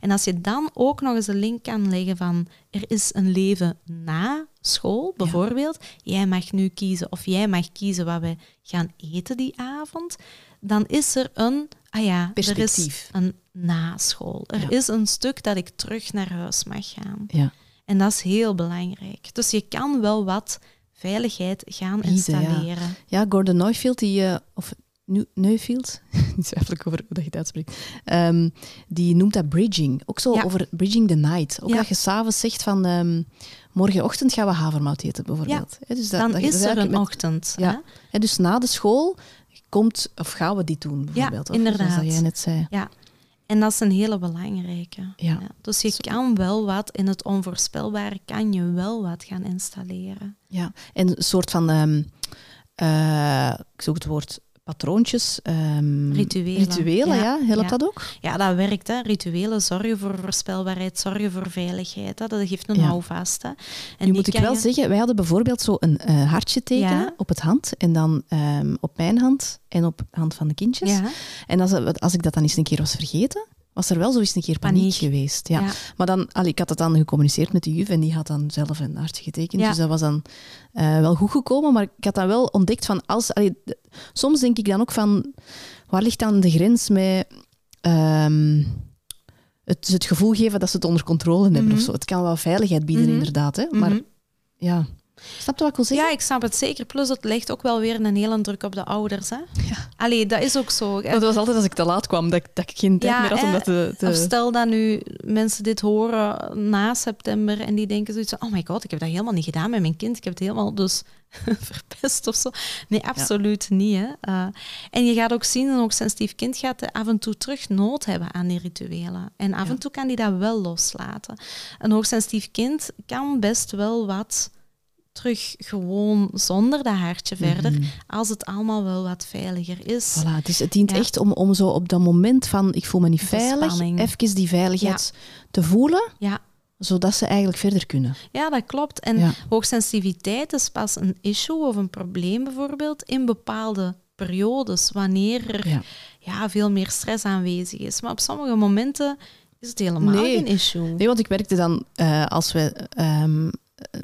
En als je dan ook nog eens een link kan leggen van er is een leven na school, bijvoorbeeld. Jij mag nu kiezen of jij mag kiezen wat we gaan eten die avond. Dan is er een, ah ja, er is een naschool. Er Ja. is een stuk dat ik terug naar huis mag gaan. Ja. En dat is heel belangrijk. Dus je kan wel wat veiligheid gaan Bieden, ja. installeren. ja, Gordon Neufeld, die, eh, of Neufeld, niet twijfel over hoe dat je het uitspreekt, Ehm, die noemt dat bridging. Ook zo Ja. over bridging the night. Ook Ja. dat je s'avonds zegt van ehm, morgenochtend gaan we havermout eten, bijvoorbeeld. Dus dat, Dan dat is dat er eigenlijk een met- ochtend. Ja. dus na de school komt, of gaan we dit doen, bijvoorbeeld. of inderdaad. Zoals jij net zei. En dat is een hele belangrijke. Ja. Dus je kan wel wat in het onvoorspelbare, kan je wel wat gaan installeren. Ja, en een soort van, eh, ik zoek het woord, patroontjes. ehm, Rituelen. Rituelen, ja. Ja, Helpt ja. dat ook? Ja, dat werkt. Hè. Rituelen zorgen voor voorspelbaarheid, zorgen voor veiligheid. Hè. Dat geeft een Ja. houvast. Hè. En nu moet ik wel je- zeggen, wij hadden bijvoorbeeld zo een eh, hartje tekenen op het hand en dan ehm, op mijn hand en op de hand van de kindjes. Ja. En als, als ik dat dan eens een keer was vergeten, was er wel zo eens een keer paniek, Paniek. geweest. Ja. Ja. Maar dan, allee, ik had het dan gecommuniceerd met de juf en die had dan zelf een hartje getekend. Ja. Dus dat was dan eh, wel goed gekomen. Maar ik had dan wel ontdekt van, als, allee, soms denk ik dan ook van, waar ligt dan de grens met ehm, het, het gevoel geven dat ze het onder controle hebben Mhm. of zo. Het kan wel veiligheid bieden, Mhm. inderdaad. Hè? Maar Mhm. ja, snap je wat ik wil zeggen? Ja, ik snap het zeker. Plus, het legt ook wel weer een hele druk op de ouders. Hè? Ja. Allee, dat is ook zo. Het was altijd als ik te laat kwam, dat, ik- dat ik geen tijd Ja, meer had om dat te... te- Of stel dat nu mensen dit horen na september en die denken zoiets van, oh my god, ik heb dat helemaal niet gedaan met mijn kind. Ik heb het helemaal dus verpest of zo. Nee, absoluut niet. Hè. Eh, en je gaat ook zien, een hoogsensitief kind gaat af en toe terug nood hebben aan die rituelen. En af en toe kan die dat wel loslaten. Een hoogsensitief kind kan best wel wat terug gewoon zonder dat haartje verder, Mhm. als het allemaal wel wat veiliger is. Voilà, het, is, het dient Ja. echt om, om zo op dat moment van ik voel me niet De veilig, spanning. even die veiligheid te voelen, Ja. zodat ze eigenlijk verder kunnen. Ja, dat klopt. En Ja. hoogsensitiviteit is pas een issue of een probleem bijvoorbeeld in bepaalde periodes, wanneer er Ja. veel meer stress aanwezig is. Maar op sommige momenten is het helemaal Nee. geen issue. Nee, want ik merkte dan, eh, als we ehm, eh,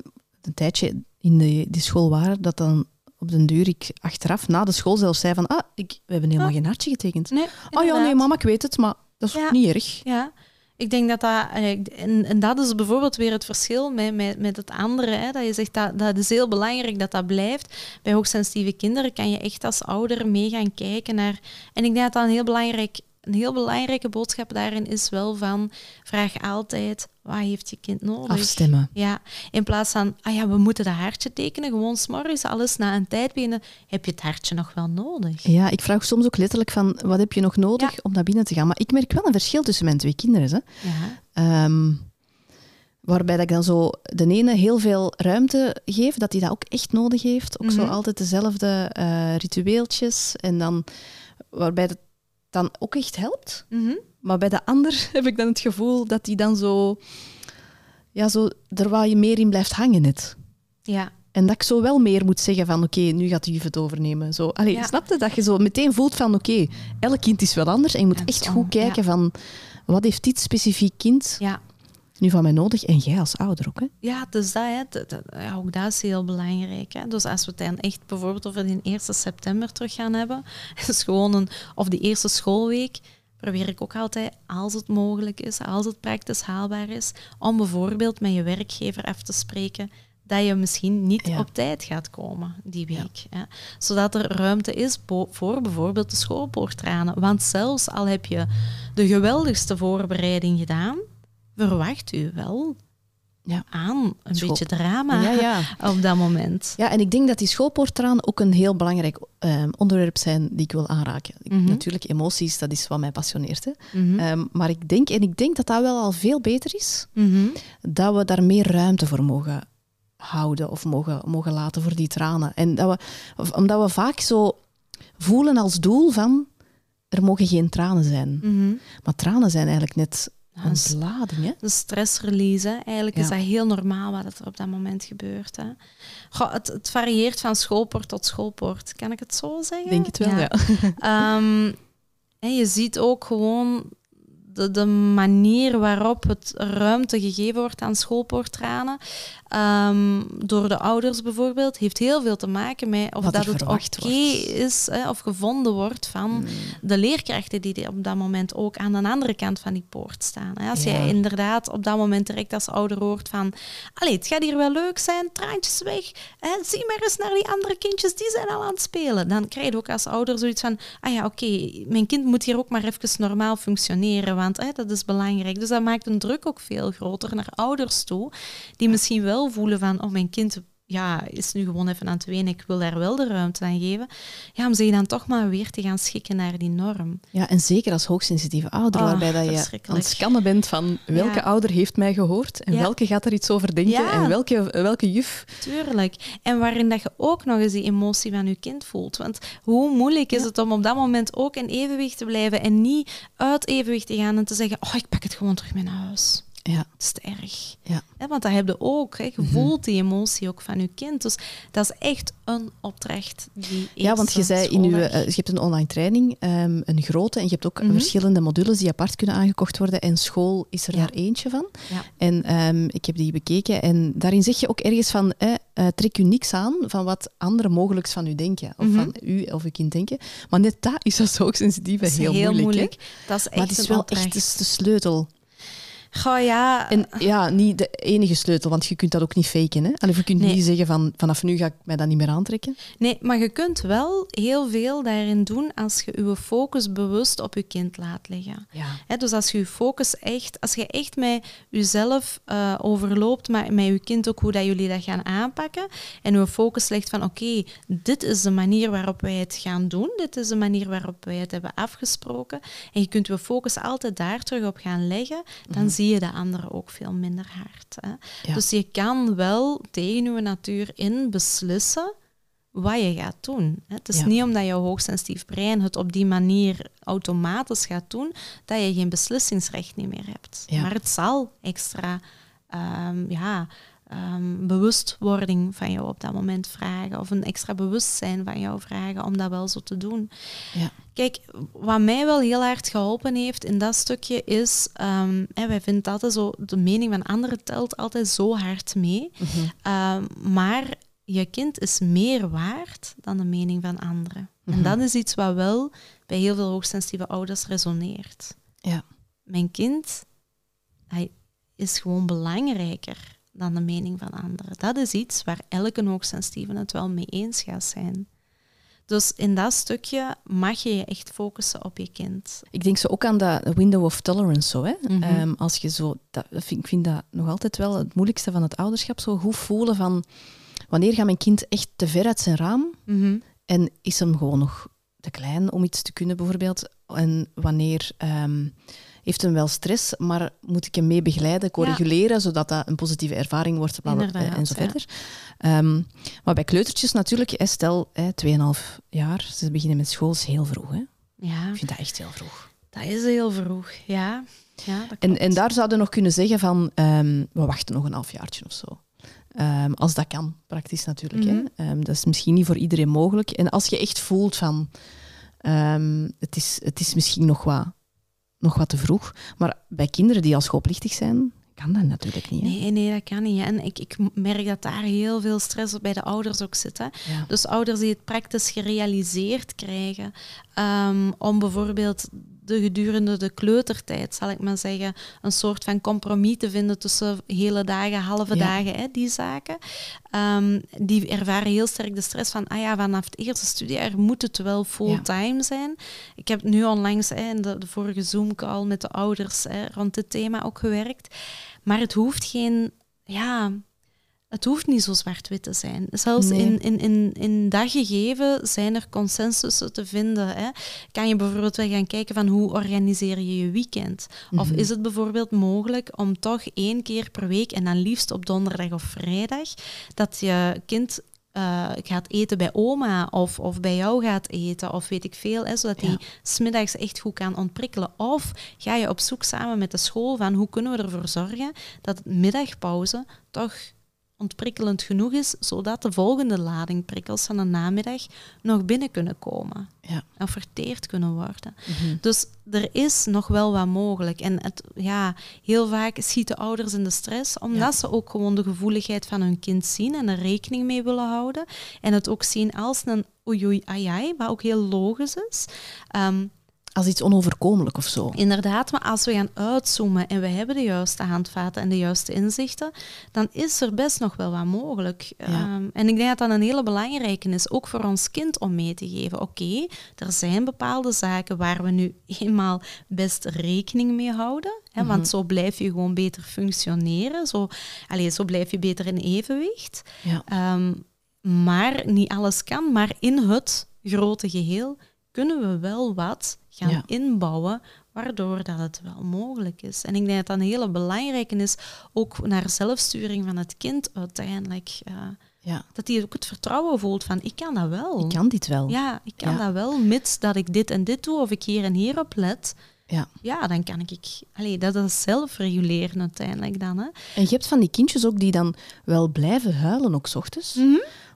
een tijdje in de, die school waren, dat dan op den duur ik achteraf, na de school zelfs zei van, ah, ik, we hebben helemaal Ah. geen hartje getekend. Nee, Oh ja, nee, mama, ik weet het, maar dat is Ja. niet erg. Ja, ik denk dat dat... En, en dat is bijvoorbeeld weer het verschil met, met, met het andere. Hè, dat je zegt, dat, dat is heel belangrijk dat dat blijft. Bij hoogsensitieve kinderen kan je echt als ouder mee gaan kijken naar... En ik denk dat dat een heel, belangrijk, een heel belangrijke boodschap daarin is wel van... Vraag altijd, wat heeft je kind nodig? Afstemmen. Ja, in plaats van, ah ja, we moeten dat hartje tekenen, gewoon s'morgens, alles na een tijd binnen, heb je het hartje nog wel nodig? Ja, ik vraag soms ook letterlijk van, wat heb je nog nodig Ja. om naar binnen te gaan? Maar ik merk wel een verschil tussen mijn twee kinderen. Hè. Ja, Ehm, waarbij dat ik dan zo de ene heel veel ruimte geef, dat hij dat ook echt nodig heeft. Ook zo Mhm. altijd dezelfde eh, ritueeltjes. En dan, waarbij het dan ook echt helpt. Mhm. Maar bij de ander heb ik dan het gevoel dat hij dan zo, ja, zo er waar je meer in blijft hangen net. ja. En dat ik zo wel meer moet zeggen van oké, nu gaat de juf het overnemen. Zo, allee, Ja. Snap je? Dat je zo meteen voelt van oké, elk kind is wel anders. En je moet En echt zo, goed kijken van wat heeft dit specifiek kind ja. Nu van mij nodig? En jij als ouder ook. Hè? Ja, dus dat, hè, dat, dat- ja, ook dat is heel belangrijk. Hè. Dus als we het dan echt bijvoorbeeld over die 1 september terug gaan hebben, is gewoon een, of die eerste schoolweek, probeer ik ook altijd, als het mogelijk is, als het praktisch haalbaar is, om bijvoorbeeld met je werkgever af te spreken dat je misschien niet Ja. op tijd gaat komen die week. Hè. Zodat er ruimte is voor bijvoorbeeld de schoolpoortranen. Want zelfs al heb je de geweldigste voorbereiding gedaan, verwacht u wel Ja. aan een School- beetje drama Ja, ja. op dat moment. ja, en ik denk dat die schoolpoortraan ook een heel belangrijk ehm, onderwerp zijn die ik wil aanraken. Ik- Mhm. Natuurlijk, emoties, dat is wat mij passioneert. Hè. Mhm. Ehm, maar ik denk, en ik denk dat dat wel al veel beter is, Mhm. dat we daar meer ruimte voor mogen houden of mogen, mogen laten voor die tranen. En dat we, omdat we vaak zo voelen als doel van er mogen geen tranen zijn. Maar tranen zijn eigenlijk net Is- ontlading. Hè? De stressrelease, hè. eigenlijk is dat heel normaal wat er op dat moment gebeurt. Hè. Goh, het, het varieert van schoolpoort tot schoolpoort, kan ik het zo zeggen? Denk het wel, ja. Ehm, en je ziet ook gewoon de, de manier waarop het ruimte gegeven wordt aan schoolpoortranen, ehm, door de ouders bijvoorbeeld, heeft heel veel te maken met of Wat dat het oké is hè, of gevonden wordt van Hmm. de leerkrachten die op dat moment ook aan de andere kant van die poort staan. Hè. Als Ja. jij inderdaad op dat moment direct als ouder hoort van allee, het gaat hier wel leuk zijn, traantjes weg, hè, zie maar eens naar die andere kindjes, die zijn al aan het spelen. Dan krijg je ook als ouder zoiets van, ah ja, oké, mijn kind moet hier ook maar even normaal functioneren, want hè, dat is belangrijk. Dus dat maakt een druk ook veel groter naar ouders toe, die misschien wel voelen van, oh, mijn kind ja, is nu gewoon even aan het wenen, ik wil daar wel de ruimte aan geven. Ja, om zich dan toch maar weer te gaan schikken naar die norm. Ja, en zeker als hoogsensitieve ouder, Oh, waarbij dat je aan het scannen bent van welke Ja. ouder heeft mij gehoord en Ja. welke gaat er iets over denken Ja. en welke, welke juf. Tuurlijk. En waarin dat je ook nog eens die emotie van je kind voelt. Want hoe moeilijk is het om op dat moment ook in evenwicht te blijven en niet uit evenwicht te gaan en te zeggen, oh, ik pak het gewoon terug mee naar huis. Ja. Erg. Ja. want dat heb je ook. Hè. Je Mhm. voelt die emotie ook van je kind. Dus dat is echt een opdracht die Ja, want je zei in uw, eh, je hebt een online training, ehm, een grote, en je hebt ook Mhm. verschillende modules die apart kunnen aangekocht worden. En school is er Ja. daar eentje van. Ja. En ehm, ik heb die bekeken en daarin zeg je ook ergens van, eh, trek u niks aan van wat anderen mogelijk van u denken. Of Mhm. van u of uw kind denken. Maar net dat is dat zo ook sensitief heel, heel moeilijk. Dat is echt Maar het is wel opdracht. echt de sleutel. Goh, ja. En ja, niet de enige sleutel, want je kunt dat ook niet faken. Hè? Allee, je kunt Nee. niet zeggen van vanaf nu ga ik mij dat niet meer aantrekken. Nee, maar je kunt wel heel veel daarin doen als je je focus bewust op je kind laat liggen. Ja. Dus als je je focus echt, als je echt met jezelf eh, overloopt, maar met je kind ook hoe dat jullie dat gaan aanpakken, en je focus legt van oké, dit is de manier waarop wij het gaan doen, dit is de manier waarop wij het hebben afgesproken, en je kunt je focus altijd daar terug op gaan leggen, dan zie je de anderen ook veel minder hard. Hè. Ja. Dus je kan wel tegen je natuur in beslissen wat je gaat doen. hè. Het is Ja. niet omdat jouw hoogsensitief brein het op die manier automatisch gaat doen, dat je geen beslissingsrecht niet meer hebt. Ja. Maar het zal extra ehm, ja, ehm, bewustwording van jou op dat moment vragen, of een extra bewustzijn van jou vragen om dat wel zo te doen. Ja. Kijk, wat mij wel heel hard geholpen heeft in dat stukje is, ehm, hè, wij vinden altijd zo, de mening van anderen telt altijd zo hard mee. Mhm. Ehm, maar je kind is meer waard dan de mening van anderen. En Mhm. dat is iets wat wel bij heel veel hoogsensitieve ouders resoneert. Ja. Mijn kind, hij is gewoon belangrijker dan de mening van anderen. Dat is iets waar elke hoogsensitieve het wel mee eens gaat zijn. Dus in dat stukje mag je je echt focussen op je kind. Ik denk zo ook aan dat window of tolerance. Zo, hè? Mhm. Ehm, als je zo, dat, ik vind dat nog altijd wel het moeilijkste van het ouderschap. Zo goed voelen van wanneer gaat mijn kind echt te ver uit zijn raam en is hem gewoon nog te klein om iets te kunnen, bijvoorbeeld. En wanneer ehm, heeft hem wel stress, maar moet ik hem mee begeleiden, co-reguleren, zodat dat een positieve ervaring wordt, Inderdaad, en zo ja. verder. Ehm, maar bij kleutertjes natuurlijk, stel hè, 2,5 jaar, ze beginnen met school, is heel vroeg. Hè? Ja, Ik vind dat echt heel vroeg. dat is heel vroeg. Ja, ja dat En, en daar zouden we nog kunnen zeggen van, ehm, we wachten nog een halfjaartje of zo. Ehm, als dat kan, praktisch natuurlijk. Mhm. hè. Ehm, dat is misschien niet voor iedereen mogelijk. En als je echt voelt van, het, is, het is misschien nog wat, nog wat te vroeg. Maar bij kinderen die al schoolplichtig zijn, kan dat natuurlijk niet. Hè? Nee, nee, dat kan niet. hè. En ik, ik merk dat daar heel veel stress bij de ouders ook zit. Hè. Ja. Dus ouders die het praktisch gerealiseerd krijgen ehm, om bijvoorbeeld de gedurende de kleutertijd, zal ik maar zeggen, een soort van compromis te vinden tussen hele dagen, halve Ja. dagen, hè, die zaken. Ehm, die ervaren heel sterk de stress van, ah ja, vanaf het eerste studiejaar moet het wel fulltime zijn. Ik heb nu onlangs hè, in de, de vorige Zoom-call met de ouders hè, rond dit thema ook gewerkt. Maar het hoeft geen, ja, het hoeft niet zo zwart-wit te zijn. Zelfs Nee. in, in, in, in dat gegeven zijn er consensussen te vinden. Hè. Kan je bijvoorbeeld wel gaan kijken van hoe organiseer je je weekend? Of Mhm. is het bijvoorbeeld mogelijk om toch één keer per week, en dan liefst op donderdag of vrijdag, dat je kind eh, gaat eten bij oma of, of bij jou gaat eten of weet ik veel, hè, zodat Ja. die smiddags echt goed kan ontprikkelen. Of ga je op zoek samen met de school van hoe kunnen we ervoor zorgen dat middagpauze toch ontprikkelend genoeg is, zodat de volgende lading prikkels van de namiddag nog binnen kunnen komen Ja. en verteerd kunnen worden. Mhm. Dus er is nog wel wat mogelijk. En het, ja, heel vaak schieten ouders in de stress, omdat Ja. ze ook gewoon de gevoeligheid van hun kind zien en er rekening mee willen houden. En het ook zien als een oei oei ai ai, wat ook heel logisch is. Ehm, Als iets onoverkomelijk of zo. Inderdaad, maar als we gaan uitzoomen en we hebben de juiste handvaten en de juiste inzichten, dan is er best nog wel wat mogelijk. Ehm, en ik denk dat dat een hele belangrijke is, ook voor ons kind om mee te geven. Oké, er zijn bepaalde zaken waar we nu eenmaal best rekening mee houden, hè, want zo blijf je gewoon beter functioneren, zo, allez, zo blijf je beter in evenwicht. Ja. Ehm, maar niet alles kan, maar in het grote geheel kunnen we wel wat gaan Ja. inbouwen, waardoor dat het wel mogelijk is. En ik denk dat dat een hele belangrijke is, ook naar zelfsturing van het kind uiteindelijk. eh, ja. dat hij ook het vertrouwen voelt van, ik kan dat wel. Ik kan dit wel. Ja, ik kan Ja. dat wel, mits dat ik dit en dit doe, of ik hier en hier op let, Ja. ja, dan kan ik... Allee, dat is zelf reguleren uiteindelijk dan. Hè. En je hebt van die kindjes ook die dan wel blijven huilen, ook 's ochtends.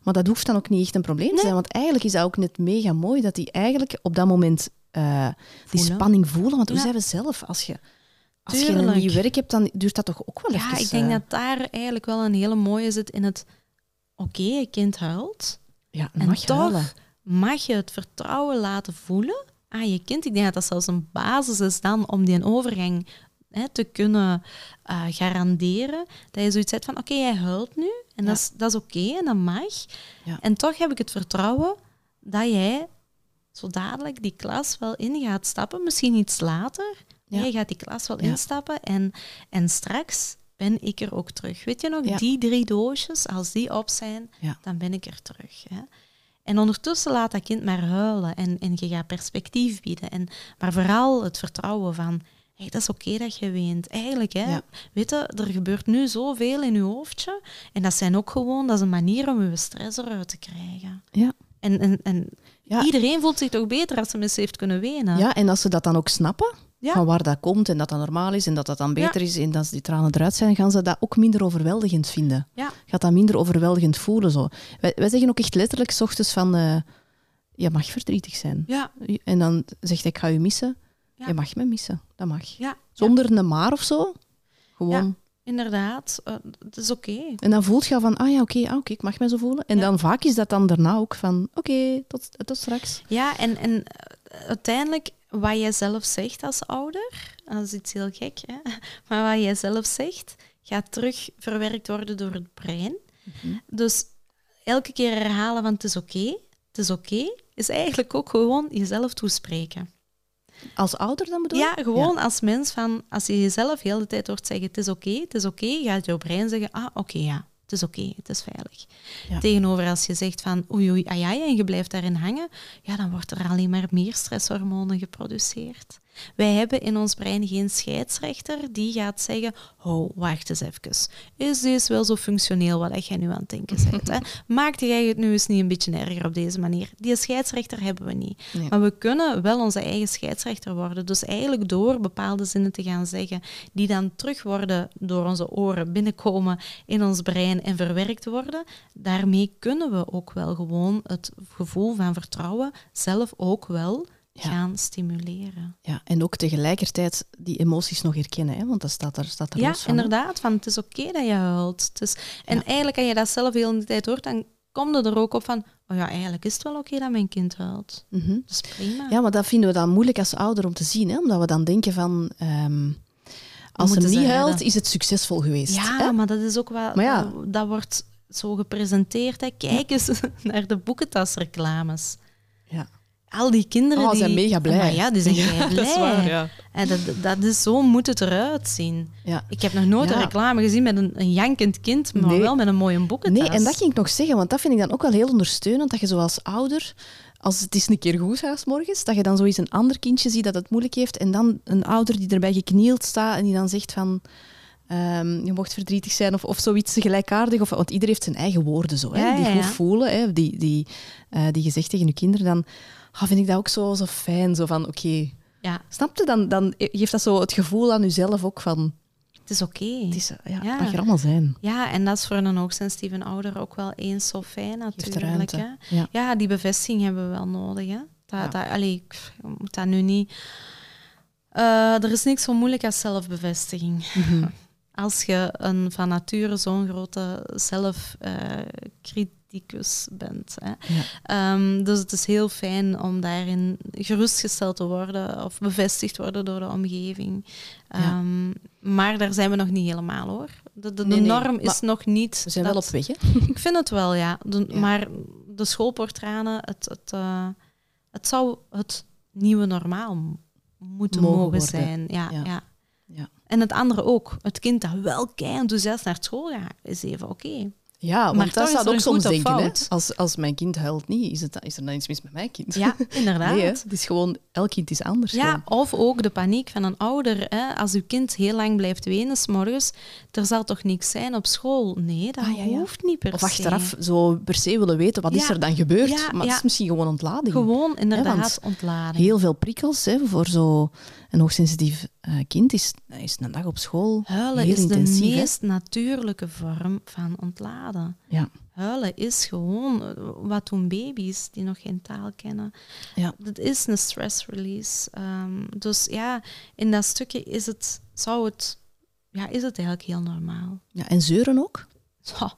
Maar dat hoeft dan ook niet echt een probleem te zijn. Want eigenlijk is dat ook net mega mooi dat die eigenlijk op dat moment eh, die spanning voelen. Want hoe Ja. zijn we zelf? Als je, als je een nieuw werk hebt, dan duurt dat toch ook wel Ja, even... ik denk eh, dat daar eigenlijk wel een hele mooie zit in het... Oké, je kind huilt. Ja, En mag toch huilen. mag je het vertrouwen laten voelen aan je kind. Ik denk dat dat zelfs een basis is dan om die overgang hè, te kunnen eh, garanderen. Dat je zoiets zegt van, oké, jij huilt nu. En Ja. dat is, dat is oké en dat mag. Ja. En toch heb ik het vertrouwen dat jij zo dadelijk die klas wel in gaat stappen. Misschien iets later. Ja. Jij gaat die klas wel Ja. instappen. En, en straks ben ik er ook terug. Weet je nog, Ja. die drie doosjes, als die op zijn, dan ben ik er terug. Hè. En ondertussen laat dat kind maar huilen en, en je gaat perspectief bieden. En, maar vooral het vertrouwen van, hey, dat is oké dat je weent. Eigenlijk, hè, Ja. weet je, er gebeurt nu zoveel in je hoofdje. En dat zijn ook gewoon, dat is een manier om je stress eruit te krijgen. Ja. En, en, en Ja. iedereen voelt zich toch beter als ze eens heeft kunnen wenen. Ja, en als ze dat dan ook snappen, Ja. van waar dat komt en dat dat normaal is en dat dat dan beter is en dat die tranen eruit zijn, gaan ze dat ook minder overweldigend vinden. Ja. Gaat dat minder overweldigend voelen. Zo. Wij, wij zeggen ook echt letterlijk s ochtends van, eh, je mag verdrietig zijn. Ja, En dan zegt hij, ik ga je missen. Ja. Je mag me missen, dat mag. ja, Zonder een maar of zo. Gewoon. Inderdaad. eh, het is oké. En dan voelt je al van, ah ja, oké, ah, oké, ik mag me zo voelen. En Ja. dan vaak is dat dan daarna ook van, oké, tot, tot straks. Ja, en, en eh, uiteindelijk wat jij zelf zegt als ouder, en dat is iets heel gek, hè? maar wat jij zelf zegt, gaat terug verwerkt worden door het brein. Mhm. Dus elke keer herhalen van het is oké, het is oké, is eigenlijk ook gewoon jezelf toespreken. Als ouder dan bedoel je? Ja, gewoon als mens van, als je jezelf heel de tijd hoort zeggen het is oké, het is oké, gaat jouw brein zeggen, ah oké, ja, het is oké, het is veilig. Ja. Tegenover als je zegt van oei oei, ai, ai, en je blijft daarin hangen, ja, dan wordt er alleen maar meer stresshormonen geproduceerd. Wij hebben in ons brein geen scheidsrechter die gaat zeggen, oh, wacht eens even. Is deze wel zo functioneel wat jij nu aan het denken bent? Hè? Maakte jij het nu eens niet een beetje erger op deze manier? Die scheidsrechter hebben we niet. Nee. Maar we kunnen wel onze eigen scheidsrechter worden. Dus eigenlijk door bepaalde zinnen te gaan zeggen, die dan terug worden door onze oren binnenkomen in ons brein en verwerkt worden, daarmee kunnen we ook wel gewoon het gevoel van vertrouwen zelf ook wel Ja. gaan stimuleren. Ja, en ook tegelijkertijd die emoties nog herkennen, hè? want dat staat er, staat er Ja, los van. inderdaad. Van het is oké dat je huilt. Het is, en Ja. eigenlijk, als je dat zelf heel de tijd hoort, dan komt het er ook op van, oh ja, eigenlijk is het wel oké dat mijn kind huilt. Mhm. Dat is prima. Ja, maar dat vinden we dan moeilijk als ouder om te zien, hè? omdat we dan denken van... ehm, als moeten niet huilt, redden. is het succesvol geweest. Ja, hè? maar dat is ook wel... Ja. Dat, dat wordt zo gepresenteerd. Hè. Kijk eens naar de boekentasreclames. Ja. Al die kinderen Oh, die... zijn mega blij. Maar ja, die zijn kei blij. dat is waar, ja. En dat, dat is, zo moet het eruit zien. Ja. Ik heb nog nooit Ja. een reclame gezien met een, een jankend kind, maar Nee. wel met een mooie boekentas. Nee, en dat ging ik nog zeggen, want dat vind ik dan ook wel heel ondersteunend, dat je zoals ouder, als het eens een keer goed gaat morgens, dat je dan zoiets een ander kindje ziet dat het moeilijk heeft, en dan een ouder die erbij geknield staat en die dan zegt van... ehm, je mocht verdrietig zijn of, of zoiets gelijkaardig. Of, want ieder heeft zijn eigen woorden zo, hè, Ja, die ja, goed ja. voelen, hè, die, die, eh, die je zegt tegen je kinderen. Dan ah, vind ik dat ook zo, zo fijn. Zo van, oké, Ja, snap je? Dan, dan geeft dat zo het gevoel aan jezelf ook van, het is oké. het is, ja, mag er allemaal zijn. Ja, en dat is voor een hoogsensitieve ouder ook wel eens zo fijn natuurlijk. Hè? Ja. Ja, die bevestiging hebben we wel nodig. Hè? Dat, Ja. dat, allee, ik moet dat nu niet... Eh, er is niks zo moeilijk als zelfbevestiging. Mhm. Als je een van nature zo'n grote zelfcriticus bent. Hè. Ja. Ehm, dus het is heel fijn om daarin gerustgesteld te worden of bevestigd worden door de omgeving. Ja. Ehm, maar daar zijn we nog niet helemaal hoor. De, de, de Nee, nee, norm is nog niet. We zijn dat- wel op weg, hè? Ik vind het wel, ja. De- Ja. Maar de schoolportranen, het, het, eh, het zou het nieuwe normaal moeten Mogen zijn. Ja, Ja. ja. Ja. En het andere ook. Het kind dat wel kei enthousiast naar school gaat, is even oké. Ja, want Maar dat zou er ook soms of denken. Hè? Als, als mijn kind huilt niet, is, het, is er dan iets mis met mijn kind? Ja, inderdaad. Nee, het is gewoon, elk kind is anders. Ja, gewoon. of ook de paniek van een ouder. Hè? Als uw kind heel lang blijft wenen, s morgens, er zal toch niks zijn op school? Nee, dat Ah, ja, ja. hoeft niet per Of se. achteraf zo per se willen weten, wat is er dan gebeurd? Ja, maar het is misschien gewoon ontlading. Gewoon inderdaad ontlading. Heel veel prikkels hè, voor zo'n hoogsensitief eh, kind is, is een dag op school Huilen is de hè. meest natuurlijke vorm van ontladen. Ja. Huilen is gewoon eh, wat doen baby's die nog geen taal kennen. Ja. Dat is een stress release. Ehm, dus ja, in dat stukje is het, zou het, ja, is het eigenlijk heel normaal. ja, en zeuren ook? Zo.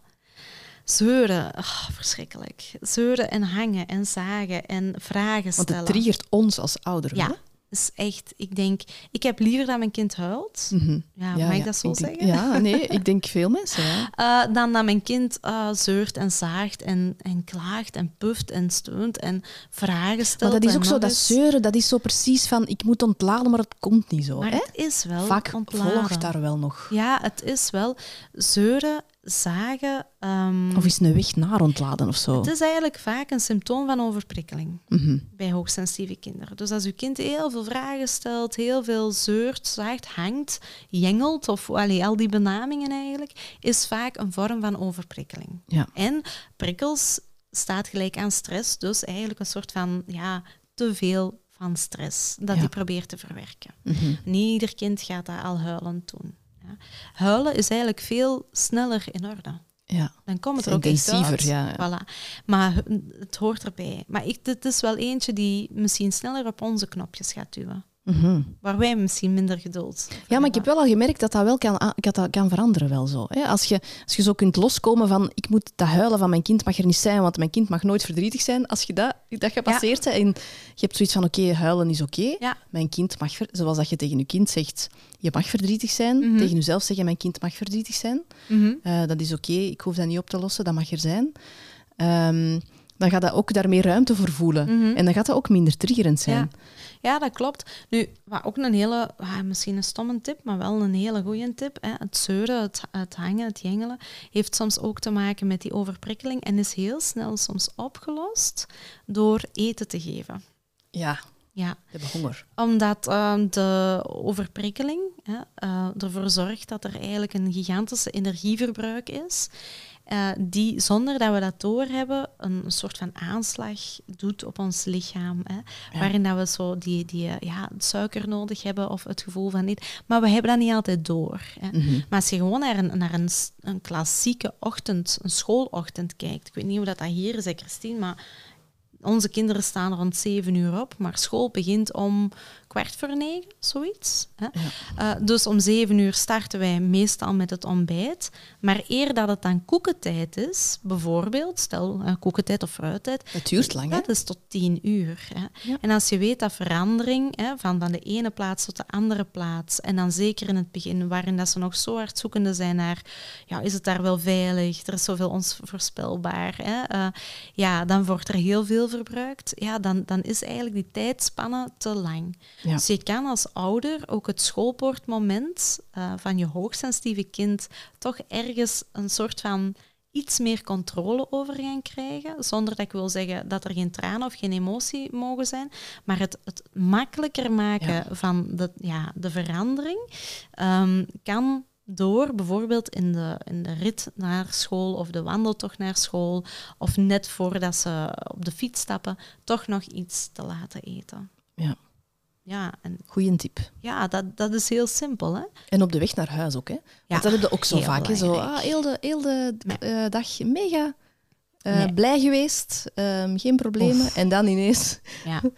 Zeuren, ah, verschrikkelijk. Zeuren en hangen en zagen en vragen Want stellen. het triggert ons als ouder. Ja, hè? Is echt, ik denk, ik heb liever dat mijn kind huilt. Mhm. Ja, mag ik dat zo ik denk- zeggen? Ja, nee, ik denk veel mensen. Ja. Eh, dan dat mijn kind eh, zeurt en zaagt en, en klaagt en puft en steunt en vragen stelt. Maar dat is ook zo, dat eens. zeuren, dat is zo precies van, ik moet ontladen, maar het komt niet zo. Maar Hè? het is wel Vaak ontladen. volgt daar wel nog. Ja, het is wel zeuren, zagen. ehm, Of is een weg naar ontladen of zo? het is eigenlijk vaak een symptoom van overprikkeling. Mhm. bij hoogsensitieve kinderen. Dus als uw kind heel veel vragen stelt, heel veel zeurt, zaagt, hangt, jengelt, of allee, al die benamingen eigenlijk, is vaak een vorm van overprikkeling. Ja. En prikkels staat gelijk aan stress, dus eigenlijk een soort van ja, te veel van stress dat Ja. hij probeert te verwerken. Mhm. Niet ieder kind gaat dat al huilend doen. Ja. Huilen is eigenlijk veel sneller in orde. Ja. Dan komt het er ook intensiever, ja, ja. Voilà. Maar het hoort erbij. Maar ik, dit is wel eentje die misschien sneller op onze knopjes gaat duwen. Mhm. Waar wij misschien minder geduld Ja, maar ik heb wel al gemerkt dat dat wel kan, dat dat kan veranderen. Wel zo, hè? Als, je, als je zo kunt loskomen van ik moet dat huilen van mijn kind mag er niet zijn, want mijn kind mag nooit verdrietig zijn. Als je dat, dat gepasseerd hebt en je hebt zoiets van oké, huilen is oké. Ja. Mijn kind mag, zoals dat je tegen je kind zegt, je mag verdrietig zijn. Mhm. Tegen jezelf zeggen, mijn kind mag verdrietig zijn. Mhm. Eh, dat is oké, ik hoef dat niet op te lossen, dat mag er zijn. Ehm, dan gaat dat ook daar meer ruimte voor voelen. En dan gaat dat ook minder triggerend zijn. Ja. Ja, dat klopt. Nu, wat ook een hele, ah, misschien een stomme tip, maar wel een hele goede tip. Hè. Het zeuren, het, het hangen, het jengelen, heeft soms ook te maken met die overprikkeling en is heel snel soms opgelost door eten te geven. Ja, Ja, hebt honger. Omdat ehm, de overprikkeling hè, eh, ervoor zorgt dat er eigenlijk een gigantische energieverbruik is, eh, die zonder dat we dat doorhebben een soort van aanslag doet op ons lichaam. Hè, Ja. Waarin dat we zo die, die eh, ja, suiker nodig hebben of het gevoel van niet. Maar we hebben dat niet altijd door. Hè. Mhm. Maar als je gewoon naar een, naar een, een klassieke ochtend, een schoolochtend kijkt, ik weet niet hoe dat, dat hier is, hè, Christine, maar onze kinderen staan rond zeven uur op, maar school begint om kwart voor negen, zoiets. Hè? Eh, dus om zeven uur starten wij meestal met het ontbijt. Maar eer dat het dan koekentijd is, bijvoorbeeld, stel uh, koekentijd of fruittijd, Het duurt lang, hè? dat is tot tien uur. Hè? Ja. En als je weet dat verandering hè, van, van de ene plaats tot de andere plaats, en dan zeker in het begin, waarin dat ze nog zo hard zoekende zijn naar, ja, is het daar wel veilig, er is zoveel onvoorspelbaar, hè? eh, ja, dan wordt er heel veel verbruikt. Ja, dan, dan is eigenlijk die tijdspanne te lang. Ja. Dus je kan als ouder ook het schoolpoortmoment uh, van je hoogsensitieve kind toch ergens een soort van iets meer controle over gaan krijgen. Zonder dat ik wil zeggen dat er geen tranen of geen emotie mogen zijn. Maar het, het makkelijker maken Ja. van de, ja, de verandering um, kan door bijvoorbeeld in de, in de rit naar school of de wandeltocht naar school of net voordat ze op de fiets stappen, toch nog iets te laten eten. Ja. Ja, en Goeie tip. ja dat, dat is heel simpel. Hè? En op de weg naar huis ook, hè? Ja, Want dat heb je ook zo vaak. Hè? Zo, ah, heel de, heel de Nee. eh, dag mega eh, Nee. blij geweest, ehm, geen problemen. En dan ineens Ja.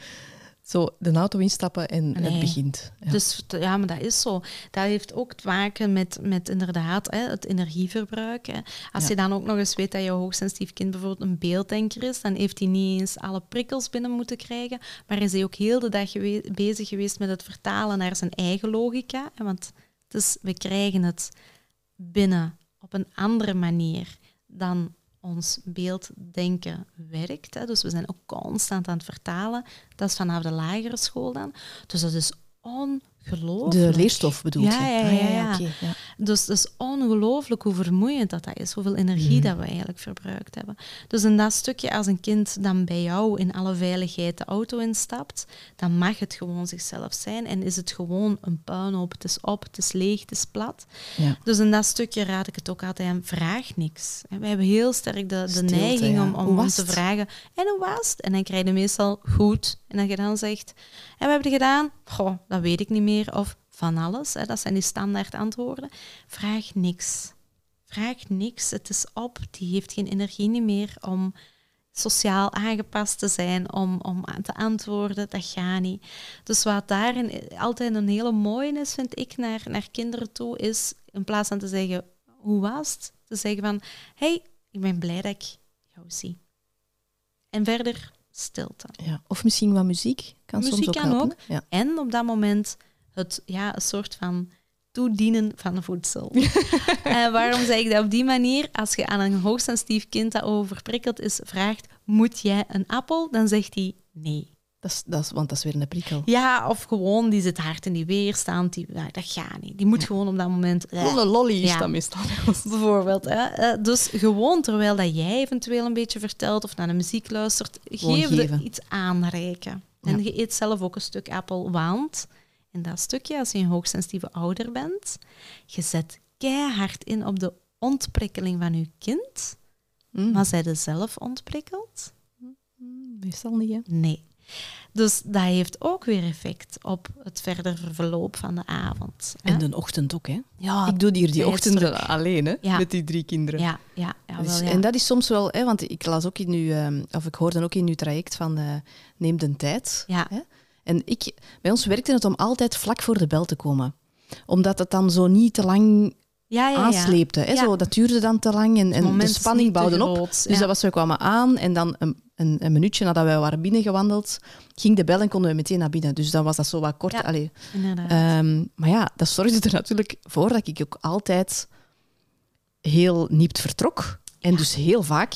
zo de auto instappen en Nee. het begint. Ja. Dus ja, maar dat is zo. Dat heeft ook te maken met, met inderdaad hè, het energieverbruik. Hè. Als Ja. je dan ook nog eens weet dat je hoogsensitief kind bijvoorbeeld een beelddenker is, dan heeft hij niet eens alle prikkels binnen moeten krijgen, maar is hij ook heel de dag gewe- bezig geweest met het vertalen naar zijn eigen logica. Hè, want is, we krijgen het binnen op een andere manier dan ons beelddenken werkt. Hè. Dus we zijn ook constant aan het vertalen. Dat is vanaf de lagere school dan. Dus dat is geloof. De leerstof bedoelt ja, je? Ja, Ah, ja, ja. Dus het is ongelooflijk hoe vermoeiend dat, dat is, hoeveel energie Mhm. dat we eigenlijk verbruikt hebben. Dus in dat stukje, als een kind dan bij jou in alle veiligheid de auto instapt, dan mag het gewoon zichzelf zijn en is het gewoon een puinhoop. Het is op, het is leeg, het is plat. Ja. Dus in dat stukje raad ik het ook altijd aan, vraag niks. En wij hebben heel sterk de, de Stilte, neiging om, om, te vragen, en hoe was het? En dan krijg je meestal goed. En dat je dan zegt, en wat heb je gedaan? Goh, dat weet ik niet meer. Of van alles. Hè. Dat zijn die standaard antwoorden. Vraag niks. Vraag niks. Het is op. Die heeft geen energie meer om sociaal aangepast te zijn, om, om aan te antwoorden. Dat gaat niet. Dus wat daarin altijd een hele mooie is, vind ik, naar, naar kinderen toe, is in plaats van te zeggen, hoe was het? Te zeggen van, hey, ik ben blij dat ik jou zie. En verder stilte. Ja. Of misschien wat muziek. Kan soms Muziek ook kan helpen, ook. Ja. En op dat moment het, ja, een soort van toedienen van voedsel. en waarom zeg ik dat op die manier? Als je aan een hoogsensitief kind dat overprikkeld is vraagt, moet jij een appel? Dan zegt hij nee. Dat is, dat is, want dat is weer een prikkel. Ja, of gewoon, die zit hard in die weerstand. Die, ja, dat gaat niet. Die moet gewoon op dat moment... eh, Lolle lolly is Ja. dat meestal. Bijvoorbeeld. Hè? Eh, Dus gewoon terwijl dat jij eventueel een beetje vertelt of naar de muziek luistert, Gewoon geef geven. er iets aanreiken. En je eet zelf ook een stuk appel, want in dat stukje, als je een hoogsensitieve ouder bent, je zet keihard in op de ontprikkeling van je kind, Mm. maar zij er zelf ontprikkeld? Meestal niet, hè? Nee. Dus dat heeft ook weer effect op het verder verloop van de avond. hè. En de ochtend ook, hè? ja, ik doe hier die ochtenden alleen, hè? Ja. Met die drie kinderen. ja, ja, ja, Dus- wel, ja. En dat is soms wel, hè, want ik las ook in uw, ehm, of ik hoorde ook in uw traject van eh, neem de tijd. Ja. Hè? En ik, bij ons werkte het om altijd vlak voor de bel te komen. Omdat het dan zo niet te lang ja, ja, ja. aansleepte. Hè? Zo, dat duurde dan te lang en, en de spanning niet bouwde op. Dus dat was, we kwamen aan en dan een, een, een minuutje nadat wij waren binnengewandeld, ging de bel en konden we meteen naar binnen. Dus dan was dat zo wat kort. Allee. Ehm, maar ja, dat zorgde er natuurlijk voor dat ik ook altijd heel niept vertrok. En dus heel vaak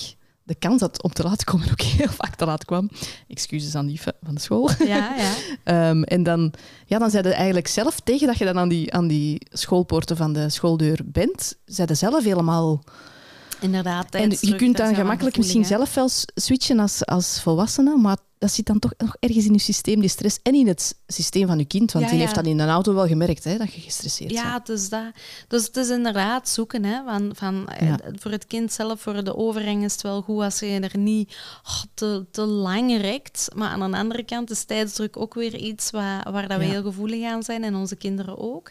de kans had om te laat komen ook heel vaak te laat kwam. Excuses aan die van de school. ja, ja. Ehm, en dan, ja, dan zei je eigenlijk zelf, tegen dat je dan aan die, aan die schoolpoorten van de schooldeur bent, zei je zelf helemaal... Inderdaad. En je kunt dan gemakkelijk misschien zelf wel switchen als, als volwassene, maar dat zit dan toch nog ergens in je systeem, die stress, en in het systeem van je kind, want Ja, die ja. heeft dan in een auto wel gemerkt hè, dat je gestresseerd bent. Ja, dus, dat, dus het is inderdaad zoeken. Hè, van, van, eh, Ja. Voor het kind zelf, voor de overgang is het wel goed als je er niet oh, te, te lang rekt. Maar aan de andere kant is tijdsdruk ook weer iets waar, waar dat we heel gevoelig aan zijn en onze kinderen ook.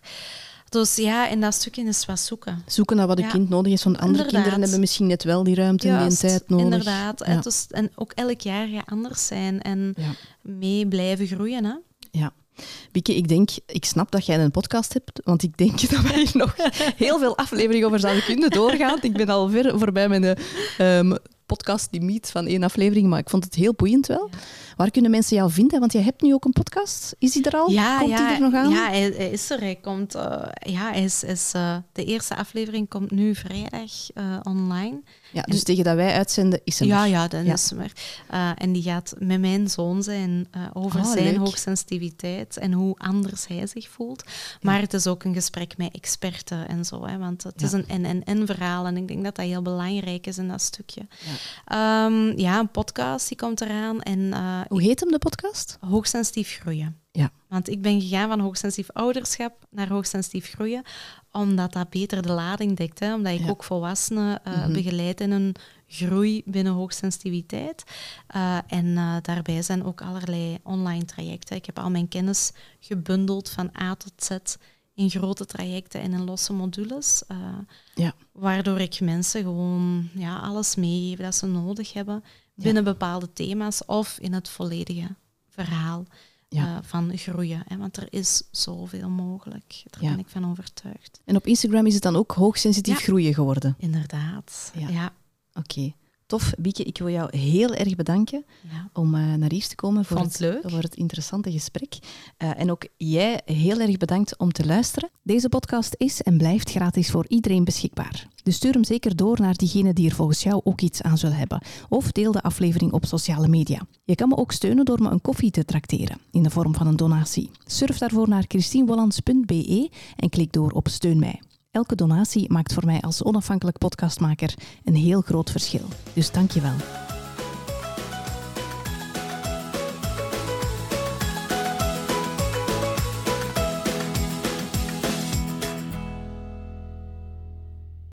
Dus ja, in dat stukje is wat zoeken. Zoeken naar wat een Ja. kind nodig heeft, want andere Inderdaad. kinderen hebben misschien net wel die ruimte en die tijd nodig. Inderdaad. Ja. En, dus, en ook elk jaar gaat anders zijn en mee blijven groeien. Hè? Ja. Bieke, ik denk, ik snap dat jij een podcast hebt, want ik denk dat wij hier nog heel veel afleveringen over zouden kunnen doorgaan. Ik ben al ver voorbij met de ehm podcast limiet van één aflevering, maar ik vond het heel boeiend wel. Waar kunnen mensen jou vinden? Want jij hebt nu ook een podcast. Is die er al? Ja, Komt ja, die er nog aan? Ja, hij, hij is er. Hij komt, eh, ja, hij is, is, eh, de eerste aflevering komt nu vrijdag eh, online. Ja, dus tegen dat wij uitzenden is er Ja, nog. ja, dan Ja. is hem er. En die gaat met mijn zoon zijn over Ah, zijn leuk. hoogsensitiviteit en hoe anders hij zich voelt. Maar het is ook een gesprek met experten en zo. Hè, want het is een en-en-en verhaal en ik denk dat dat heel belangrijk is in dat stukje. Ja, ja een podcast die komt eraan en Hoe heet hem, de podcast? hoogsensitief groeien. Ja. Want ik ben gegaan van hoogsensitief ouderschap naar hoogsensitief groeien, omdat dat beter de lading dekt. Hè? Omdat ik Ja. ook volwassenen eh, Mhm. begeleid in een groei binnen hoogsensitiviteit. Eh, en eh, daarbij zijn ook allerlei online trajecten. Ik heb al mijn kennis gebundeld van A tot Z in grote trajecten en in losse modules. eh, Ja. Waardoor ik mensen gewoon ja, alles meegeef dat ze nodig hebben binnen bepaalde thema's of in het volledige verhaal Ja. eh, van groeien. Hè? Want er is zoveel mogelijk. Daar Ja. ben ik van overtuigd. En op Instagram is het dan ook hoogsensitief groeien geworden. Inderdaad. Ja. Ja. Oké. Tof, Bieke, ik wil jou heel erg bedanken Ja. om eh, naar hier te komen voor het, voor het interessante gesprek. Eh, en ook jij heel erg bedankt om te luisteren. Deze podcast is en blijft gratis voor iedereen beschikbaar. Dus stuur hem zeker door naar diegene die er volgens jou ook iets aan zal hebben. Of deel de aflevering op sociale media. Je kan me ook steunen door me een koffie te trakteren in de vorm van een donatie. Surf daarvoor naar christienwollands.be en klik door op Steun mij. Elke donatie maakt voor mij als onafhankelijk podcastmaker een heel groot verschil. Dus dank je wel.